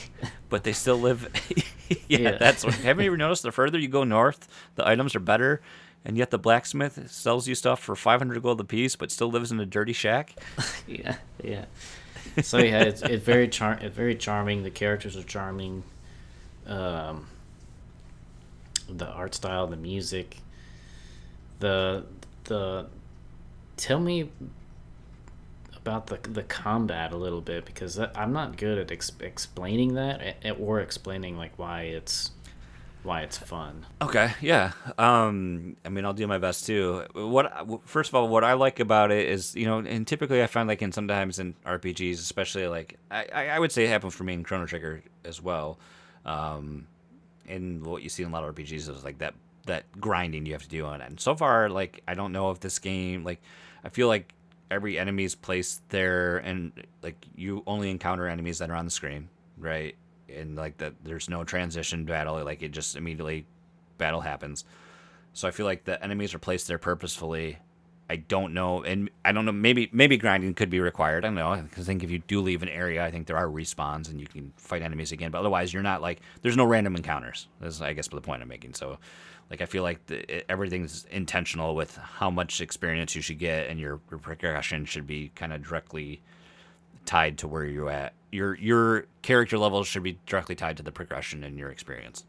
But they still live. yeah, Yeah. that's what. Haven't you ever noticed? The further you go north, the items are better, and yet the blacksmith sells you stuff for 500 gold apiece, but still lives in a dirty shack. yeah, yeah. So yeah, it's, it's very char- it's very charming. The characters are charming. Um, the art style, the music, the the. Tell me about the the combat a little bit because that, I'm not good at ex- explaining that or explaining like why it's why it's fun. Okay, yeah. Um, I mean, I'll do my best too. What first of all, what I like about it is, you know, and typically I find like in sometimes in RPGs, especially like I, I would say it happened for me in Chrono Trigger as well. Um, and what you see in a lot of RPGs is like that that grinding you have to do on it. And so far, like I don't know if this game like I feel like every enemy is placed there, and like you only encounter enemies that are on the screen, right? And like that, there's no transition battle. Like it just immediately battle happens. So I feel like the enemies are placed there purposefully. I don't know, and I don't know. Maybe maybe grinding could be required. I don't know. I think if you do leave an area, I think there are respawns and you can fight enemies again. But otherwise, you're not like there's no random encounters. That's I guess the point I'm making. So, like I feel like the, everything's intentional with how much experience you should get, and your, your progression should be kind of directly tied to where you're at. Your your character levels should be directly tied to the progression and your experience.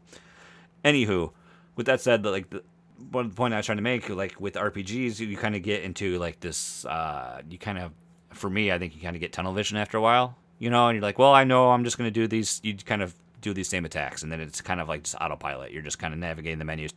Anywho, with that said, like the one point I was trying to make, like with RPGs, you, kind of get into like this. Uh, you kind of, for me, I think you kind of get tunnel vision after a while, you know, and you're like, well, I know I'm just gonna do these. You kind of do these same attacks, and then it's kind of like just autopilot. You're just kind of navigating the menus.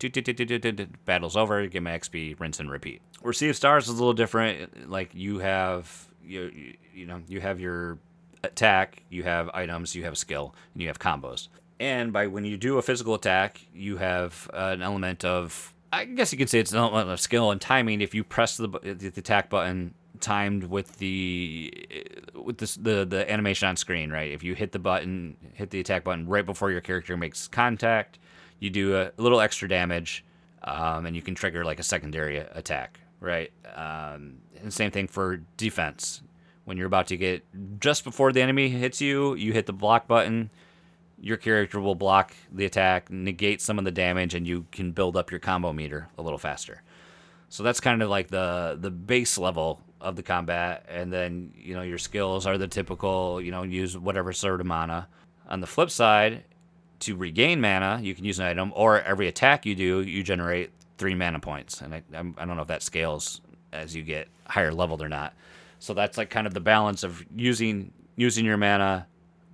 Battles over, get my XP, rinse and repeat. Where Sea of Stars is a little different. Like you have, you you, know, you have your attack, you have items, you have skill, and you have combos. And by when you do a physical attack, you have an element of, I guess you could say it's an element of skill and timing. If you press the, the attack button timed with the with this, the the animation on screen, right? If you hit the button, hit the attack button right before your character makes contact, you do a little extra damage, um, and you can trigger like a secondary attack, right? Um, and same thing for defense when you're about to get just before the enemy hits you, you hit the block button. Your character will block the attack, negate some of the damage, and you can build up your combo meter a little faster. So that's kind of like the the base level of the combat, and then you know your skills are the typical, you know, use whatever sort of mana. On the flip side, to regain mana, you can use an item, or every attack you do, you generate three mana points. And I, I don't know if that scales as you get higher leveled or not. So that's like kind of the balance of using using your mana,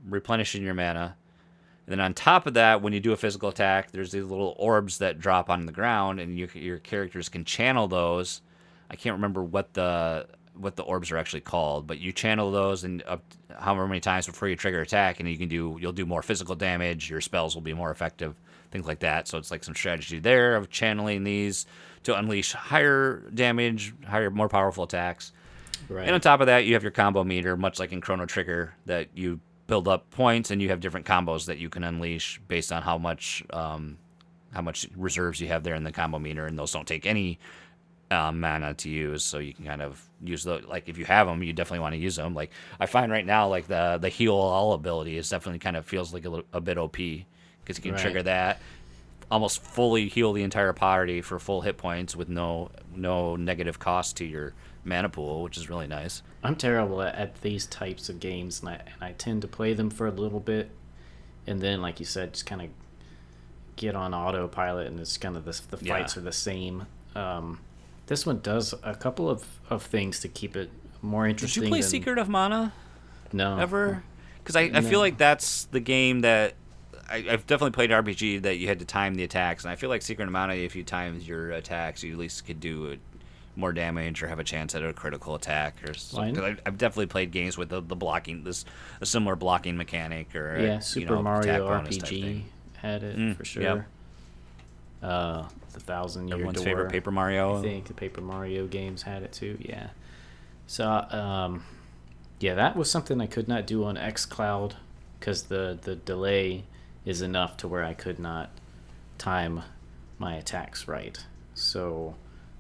replenishing your mana. And then on top of that, when you do a physical attack, there's these little orbs that drop on the ground, and you, your characters can channel those. I can't remember what the what the orbs are actually called, but you channel those and up however many times before you trigger attack, and you can do you'll do more physical damage. Your spells will be more effective, things like that. So it's like some strategy there of channeling these to unleash higher damage, higher, more powerful attacks. Right. And on top of that, you have your combo meter, much like in Chrono Trigger, that you build up points and you have different combos that you can unleash based on how much um, how much reserves you have there in the combo meter, and those don't take any uh, mana to use, so you can kind of use the like if you have them, you definitely want to use them. Like I find right now, like the the heal all ability is definitely kind of feels like a, little, a bit OP because you can Right. trigger that, almost fully heal the entire party for full hit points with no no negative cost to your mana pool, which is really nice. I'm terrible at, at these types of games, and I, and I tend to play them for a little bit, and then, like you said, just kind of get on autopilot, and it's kind of the the Yeah. fights are the same. Um, this one does a couple of, of things to keep it more interesting. Did you play than- Secret of Mana? No, ever? Because I, I No. feel like that's the game that I, I've definitely played RPG that you had to time the attacks, and I feel like Secret of Mana, if you timed your attacks, you at least could do more damage or have a chance at a critical attack or something. 'Cause I, I've definitely played games with the, the blocking, this a similar blocking mechanic or Yeah, you Super know, Mario attack bonus type RPG had it Mm, for sure. yep. Uh, the Thousand Year Everyone's Door. favorite Paper Mario. I think the Paper Mario games had it too. Yeah. So, um, yeah, that was something I could not do on XCloud because the the delay is enough to where I could not time my attacks right. So,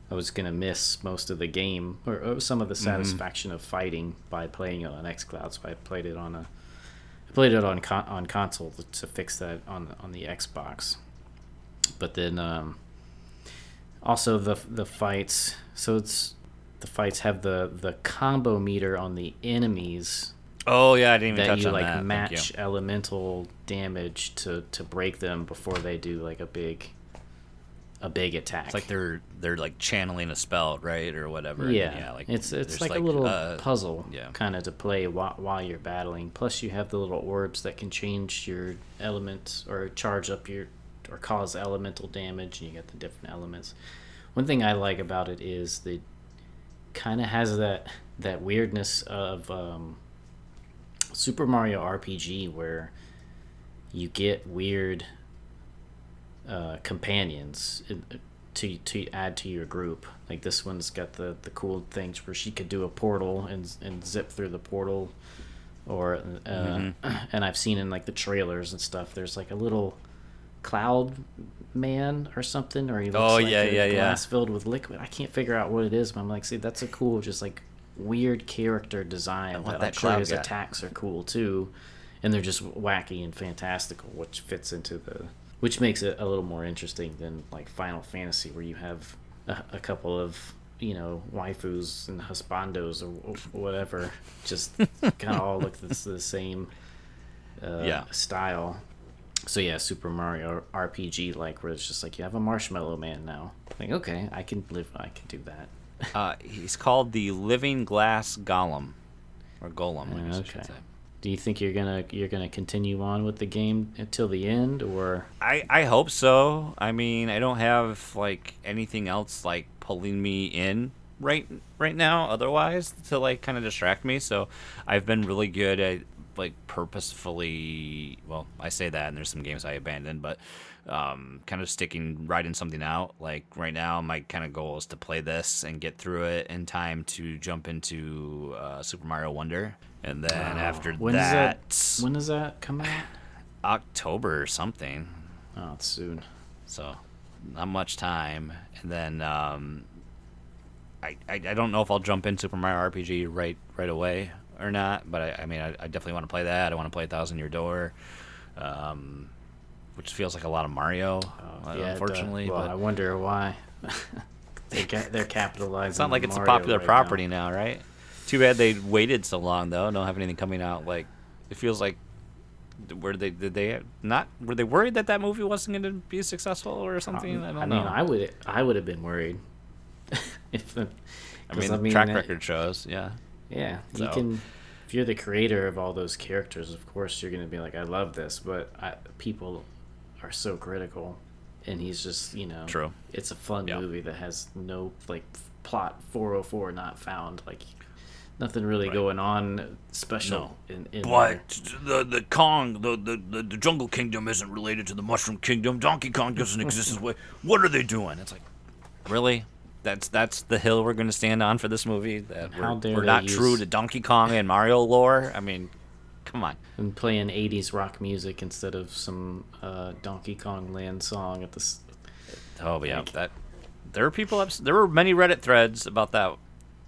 I was gonna miss most of the game or, or some of the satisfaction of fighting by playing it on XCloud. So I played it on a I played it on con- on console to, to fix that on on the Xbox. But then um, also the the fights. So it's the fights have the the combo meter on the enemies Oh yeah, I didn't even that touch you on like that. Match elemental damage to to break them before they do like a big a big attack. It's like they're they're like channeling a spell, right, or whatever. and yeah, like it's it's there's, like, a little uh, puzzle yeah. kind of to play while, while you're battling. Plus, you have the little orbs that can change your elements or charge up your or cause elemental damage, and you get the different elements. One thing I like about it is the kind of has that that weirdness of um, Super Mario RPG where you get weird uh, companions to to add to your group. Like this one's got the the cool things where she could do a portal and and zip through the portal, or uh, Mm-hmm. and I've seen in like the trailers and stuff. There's like a little cloud man or something, or he looks Oh, like yeah, a yeah, yeah. glass filled with liquid. I can't figure out what it is, but I'm like, see, that's a cool, just like weird character design. want that, I'm sure his guy. attacks are cool too, and they're just wacky and fantastical, which fits into the, which makes it a little more interesting than like Final Fantasy, where you have a, a couple of you know waifus and husbandos or whatever, just kind of all look the, the same uh, Yeah. style. So yeah, Super Mario RPG like where it's just like you have a marshmallow man now. Like okay, I can live, I can do that. Uh, he's called the Living Glass Golem, or Golem, I guess I Okay. Do you think you're gonna you're gonna continue on with the game until the end, or I, I hope so. I mean, I don't have like anything else like pulling me in right right now otherwise to like kind of distract me. So I've been really good at like purposefully. Well, I say that, and there's some games I abandoned, but um, kind of sticking riding something out. Like right now, my kind of goal is to play this and get through it in time to jump into uh, Super Mario Wonder, and then after when that, that when does that come out? October or something. Oh, it's soon. so not much time. And then um, I, I I don't know if I'll jump in Super Mario RPG right right away or not, but I, I mean I, I definitely want to play that. I want to play Thousand Year Door, um, which feels like a lot of Mario, uh, Yeah, unfortunately. Well, but I wonder why. they get they're capitalizing. it's not like it's a popular right property now. now. right? Too bad they waited so long though. Don't have anything coming out. Like it feels like. Were they did they not were they worried that that movie wasn't going to be successful or something? I don't I know. mean, I would I would have been worried. if the, I mean, the track that- record shows, yeah. Yeah, you can. If you're the creator of all those characters, of course you're gonna be like, I love this, but I, people are so critical, and he's just you know, True. It's a fun Yeah. movie that has no like plot 404 not found, like nothing really Right. going on special No. in, in there. But the the Kong, the, the, the, the Jungle Kingdom isn't related to the Mushroom Kingdom. Donkey Kong doesn't exist as way. What are they doing? It's like, Really? That's that's the hill we're going to stand on for this movie. That How we're, we're not use- true to Donkey Kong and Mario lore. I mean, come on. and playing 80s rock music instead of some uh, Donkey Kong Land song at this. Oh yeah, Like- that there were people. Ups- there were many Reddit threads about that.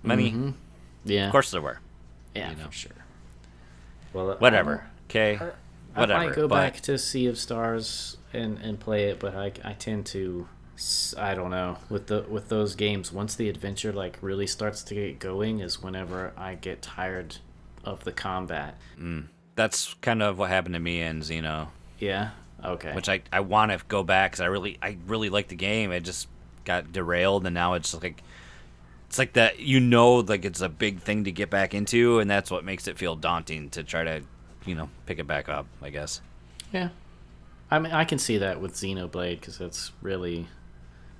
Many, Mm-hmm. Yeah. of course, there were. Yeah, you know. for sure. Well, uh, Whatever. Okay. I Whatever. might go but back to Sea of Stars and, and play it, but I, I tend to s- I don't know with the with those games. Once the adventure like really starts to get going, is whenever I get tired of the combat. Mm. that's kind of what happened to me in Xeno, Yeah. Okay. which I I want to go back because I really I really like the game. It just got derailed, and now it's like. It's like that, you know, like it's a big thing to get back into, and that's what makes it feel daunting to try to, you know, pick it back up. I guess. Yeah, I mean, I can see that with Xenoblade because it's really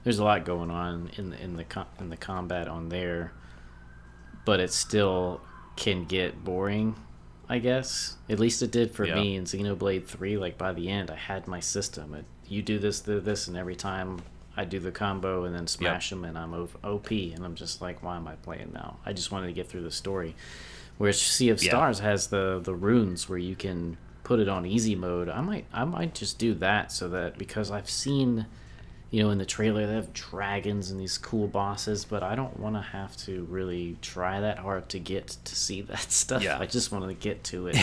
there's a lot going on in the in the com- in the combat on there, but it still can get boring. I guess at least it did for Yeah. me in Xenoblade Three. Like by the end, I had my system. It, you do this, do this, and every time I do the combo and then smash them, and I'm OP, and I'm just like, why am I playing now? I just wanted to get through the story. Whereas Sea of Yeah. Stars has the the runes where you can put it on easy mode. I might I might just do that so that because I've seen you know in the trailer they have dragons and these cool bosses, but I don't want to have to really try that hard to get to see that stuff. Yeah. I just want to get to it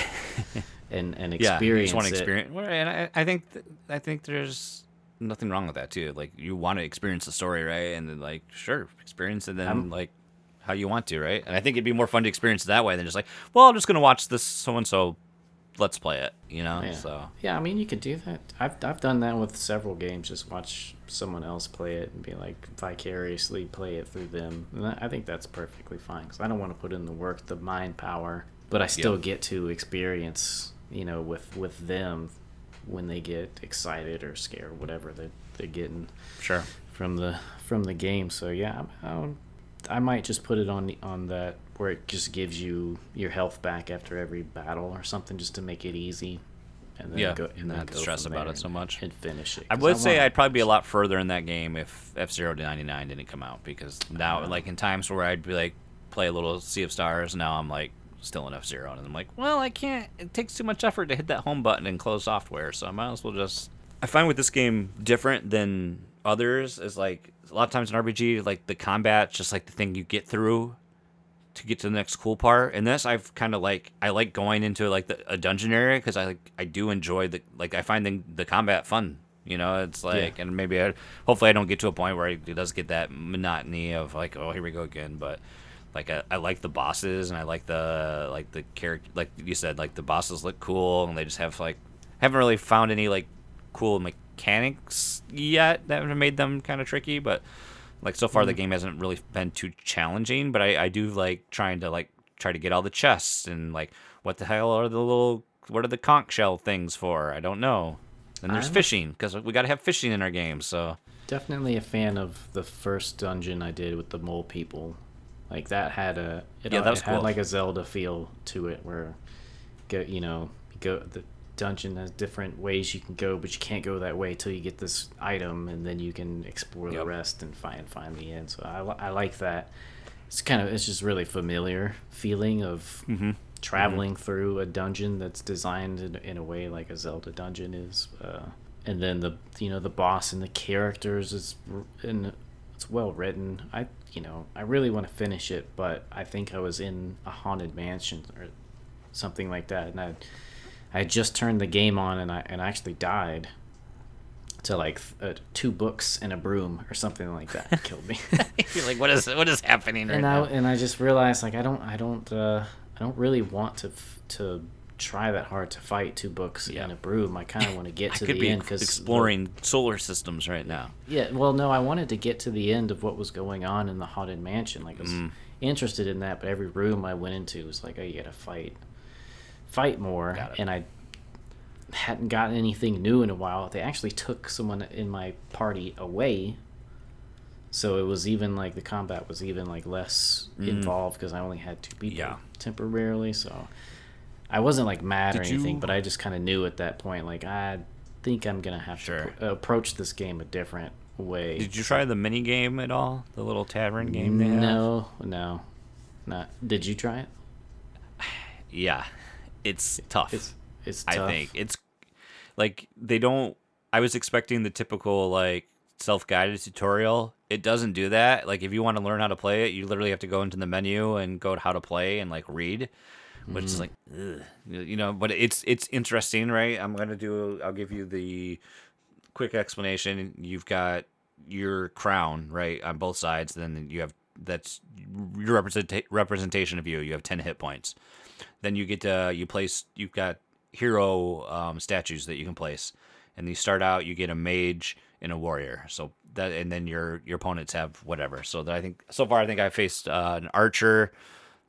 and and yeah, you experience just want to it. experience. Well, And I, I think th- I think there's nothing wrong with that too. Like you want to experience the story, right? And then like sure, experience it then I'm- like how you want to, right? And I think it'd be more fun to experience it that way than just like, well, I'm just gonna watch this so and so. Let's play it, you know. Yeah. So Yeah, I mean you could do that. I've I've done that with several games. Just watch someone else play it and be like vicariously play it through them. And I think that's perfectly fine because I don't want to put in the work, the mind power, but I still get to experience, you know, with with them when they get excited or scared, whatever they they're getting sure. from the from the game. So yeah, I, I, I might just put it on the, on that where it just gives you your health back after every battle or something, just to make it easy. And then Yeah, go and then not stress about it so much. and finish it. I would say I'd probably be a lot further in that game if F Zero ninety nine didn't come out because now, uh-huh. like in times where I'd be like play a little Sea of Stars, now I'm like still in F Zero, and I'm like, well, I can't. It takes too much effort to hit that home button and close software, so I might as well just. I find with this game different than others is like a lot of times in RPG, like the combat's just like the thing you get through to get to the next cool part. And this, I've kind of like I like going into like the, a dungeon area because I like I do enjoy the like I find the, the combat fun. You know, it's like and maybe I, hopefully I don't get to a point where it does get that monotony of like oh here we go again. But like I, I like the bosses and I like the like the character like you said like the bosses look cool and they just have like haven't really found any like cool mechanics yet that have made them kind of tricky, but like so far the mm. game hasn't really been too challenging. But I, I do like trying to like try to get all the chests and like what the hell are the little what are the conch shell things for? I don't know. And there's I'm fishing because we got to have fishing in our game. So definitely a fan of the first dungeon I did with the mole people. Like that had a it, Yeah, that was it had like a Zelda feel to it where go you know go the dungeon has different ways you can go but you can't go that way till you get this item and then you can explore the rest and find find the end so I, I like that it's kind of it's just really familiar feeling of Mm-hmm. traveling through a dungeon that's designed in, in a way like a Zelda dungeon is. Uh, and then the you know the boss and the characters is and it's well written. I you know I really want to finish it, but I think I was in a haunted mansion or something like that, and I I had just turned the game on and I and I actually died. To like uh, two books and a broom or something like that It killed me. you're like, what is what is happening right and I now? and I just realized like I don't I don't uh, I don't really want to f- to try that hard to fight two books Yeah. and a broom. I kind of want to get to the end because exploring solar systems right now. Yeah, well, no, I wanted to get to the end of what was going on in the haunted mansion. Like I was Mm. interested in that, but every room I went into was like, oh, you gotta fight, fight more, and I hadn't gotten anything new in a while. They actually took someone in my party away. So it was even like the combat was even like less involved because I only had two people Mm. Yeah. temporarily. So I wasn't like mad or anything, you- but I just kind of knew at that point like I think I'm gonna have Sure. to pro- approach this game a different way. Did you try the mini game at all? The little tavern game they have? No, no, not. Did you try it? Yeah, it's tough. It's it's I think it's like they don't. I was expecting the typical like self-guided tutorial. It doesn't do that. Like if you want to learn how to play it, you literally have to go into the menu and go to how to play and like read, which is mm-hmm. like, ugh, you know. But it's it's interesting, right? I'm gonna do. I'll give you the quick explanation. You've got your crown right on both sides. Then you have that's your represent- representation of you. You have ten hit points. Then you get to you place. You've got hero um, statues that you can place, and you start out. You get a mage and a warrior. So that and then your your opponents have whatever. So that I think so far I think I faced uh, an archer,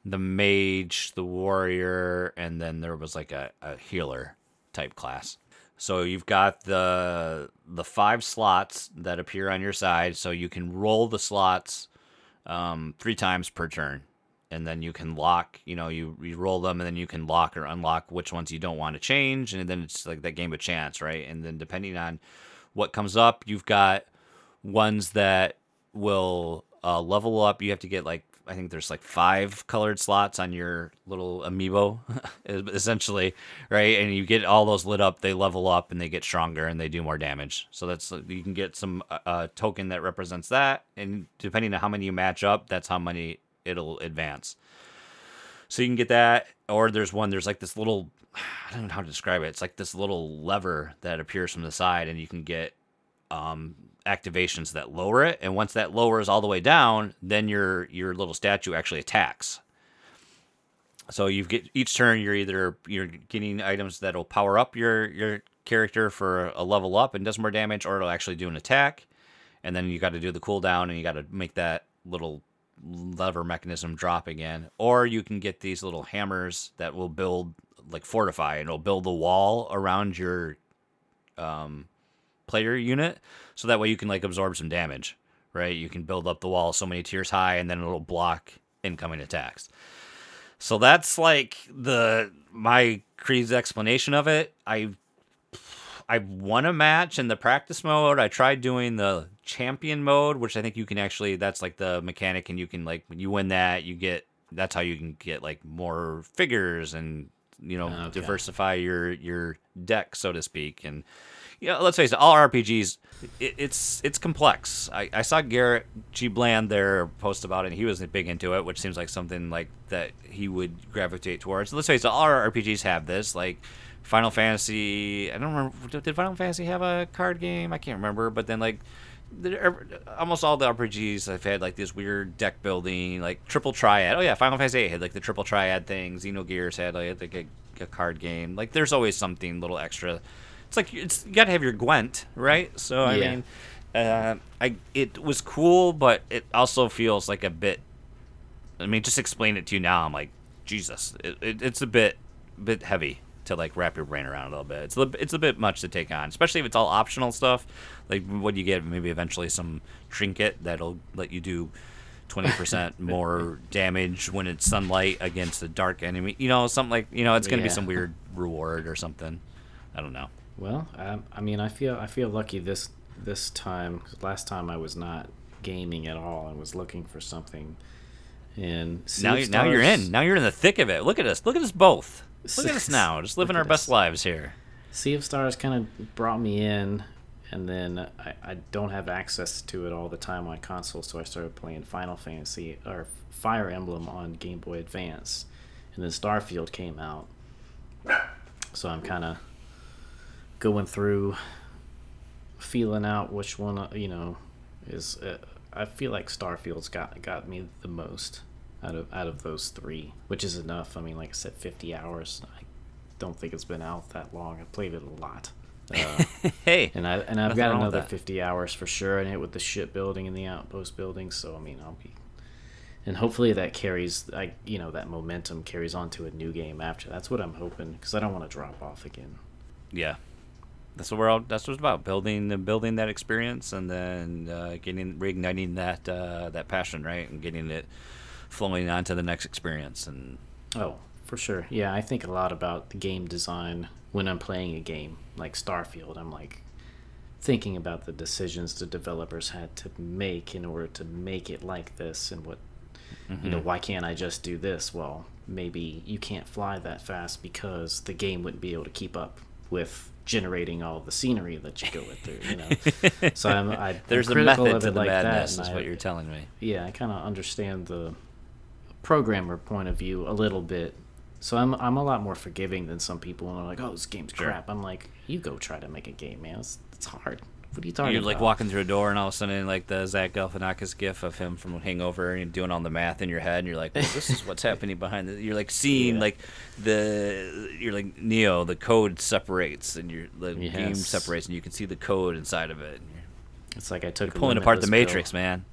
the mage, the warrior, and then there was like a, a healer type class. So you've got the the five slots that appear on your side, so you can roll the slots um, three times per turn, and then you can lock. You know, you, you roll them, and then you can lock or unlock which ones you don't want to change, and then it's like that game of chance, right? And then depending on what comes up, you've got ones that will uh, level up. You have to get like I think there's like five colored slots on your little amiibo, essentially, right? And you get all those lit up. They level up and they get stronger and they do more damage. So that's you can get some uh, uh, token that represents that, and depending on how many you match up, that's how many it'll advance. So you can get that, or there's one. There's like this little, I don't know how to describe it. It's like this little lever that appears from the side, and you can get um, activations that lower it. And once that lowers all the way down, then your your little statue actually attacks. So you get each turn you're either you're getting items that'll power up your your character for a level up and does more damage, or it'll actually do an attack. And then you got to do the cooldown, and you got to make that little lever mechanism drop again. Or you can get these little hammers that will build like fortify, and it'll build the wall around your um, player unit, so that way you can like absorb some damage. Right, you can build up the wall so many tiers high, and then it'll block incoming attacks. So that's like the my Creed's explanation of it. I I won a match in the practice mode. I tried doing the champion mode, which I think you can actually that's like the mechanic and you can like when you win that, you get that's how you can get like more figures and you know Okay. diversify your your deck so to speak and you know, let's face it, all RPGs, it, it's it's complex. I, I saw Garrett G. Bland there post about it, and he was big into it, which seems like something like that he would gravitate towards. Let's face it, all our RPGs have this. Like Final Fantasy, I don't remember, did Final Fantasy have a card game? I can't remember, but then like almost all the RPGs have had like this weird deck building, like triple triad. Oh yeah, Final Fantasy VIII had like the triple triad thing. Xenogears had like, a, a card game. Like there's always something little extra. It's like it's you got to have your Gwent, right? So I Yeah. mean, uh, I it was cool, but it also feels like a bit. I mean, just explain it to you now. I'm like, Jesus, it, it, it's a bit bit heavy to like wrap your brain around a little bit. It's a, it's a bit much to take on, especially if it's all optional stuff. Like what do you get? Maybe eventually some trinket that'll let you do twenty percent more damage when it's sunlight against a dark enemy. You know, something like you know, it's gonna be some weird reward or something. I don't know. Well, I, I mean, I feel I feel lucky this this time 'cause last time I was not gaming at all. I was looking for something. And Sea now, you now you're in. Now you're in the thick of it. Look at us. Look at us both. Look at us now. Just living our best lives here. Sea of Stars kind of brought me in, and then I, I don't have access to it all the time on console, so I started playing Final Fantasy or Fire Emblem on Game Boy Advance, and then Starfield came out. So I'm kind of going through, feeling out which one uh, you know is. Uh, I feel like Starfield's got got me the most out of out of those three, which is enough. I mean, like I said, 50 hours. I don't think it's been out that long. I played it a lot. Uh, Hey, and I and I've got another 50 hours for sure in it with the ship building and the outpost building. So I mean, I'll be, and hopefully that carries, I you know, that momentum carries on to a new game after. That's what I'm hoping because I don't want to drop off again. yeah, that's what we're all. That's what it's about. Building the building that experience and then uh, getting reigniting that uh, that passion, right, and getting it flowing on to the next experience. And Oh, for sure. Yeah, I think a lot about the game design when I'm playing a game like Starfield. I'm like thinking about the decisions the developers had to make in order to make it like this and what you know, mm-hmm. why can't I just do this? Well, maybe you can't fly that fast because the game wouldn't be able to keep up with generating all the scenery that you go through. You know, so I'm I, There's I'm a method of to the like madness, that. is and what you're telling me. yeah, I kind of understand the programmer point of view a little bit. So I'm I'm a lot more forgiving than some people and are like, oh, this game's crap. I'm like, you go try to make a game, man. It's, it's hard. What are you talking about? You're about? like walking through a door, and all of a sudden, like the Zach Galifianakis gif of him from Hangover, and doing all the math in your head, and you're like, well, "This is what's happening behind the." You're like seeing Yeah. like the you're like Neo, the code separates, and your the game separates, and you can see the code inside of it. And you're It's like I took a pulling apart the Matrix, pill. man.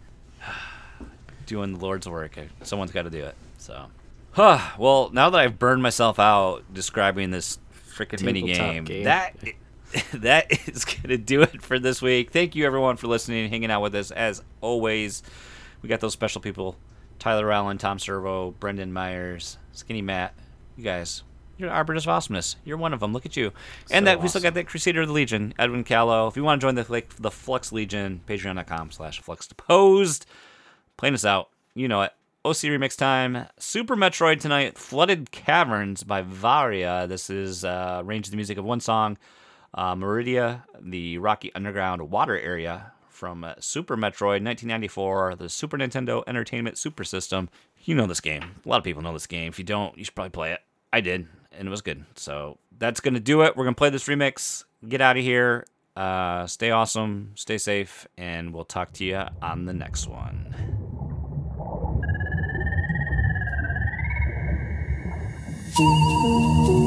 Doing the Lord's work. Someone's got to do it. So, huh. Well, now that I've burned myself out describing this freaking mini game, that that is gonna do it for this week. Thank you everyone for listening and hanging out with us. As always, we got those special people: Tyler Allen, Tom Servo, Brendan Myers, Skinny Matt. You guys. You're Arbiters of Awesomeness. You're one of them. Look at you. and So that we still got that Crusader of the Legion, Edwin Callow. If you want to join the like, the Flux Legion, patreon.com slash fluxtaposed. Playing us out. You know it. OC Remix time. Super Metroid tonight. Flooded Caverns by Varia. This is uh, range of the music of one song. Uh, Maridia, the rocky underground water area from uh, Super Metroid 1994, the Super Nintendo Entertainment Super System. You know this game. A lot of people know this game. If you don't, you should probably play it. I did, and it was good. So that's going to do it. We're going to play this remix. Get out of here. Uh, stay awesome. Stay safe. And we'll talk to you on the next one. Thank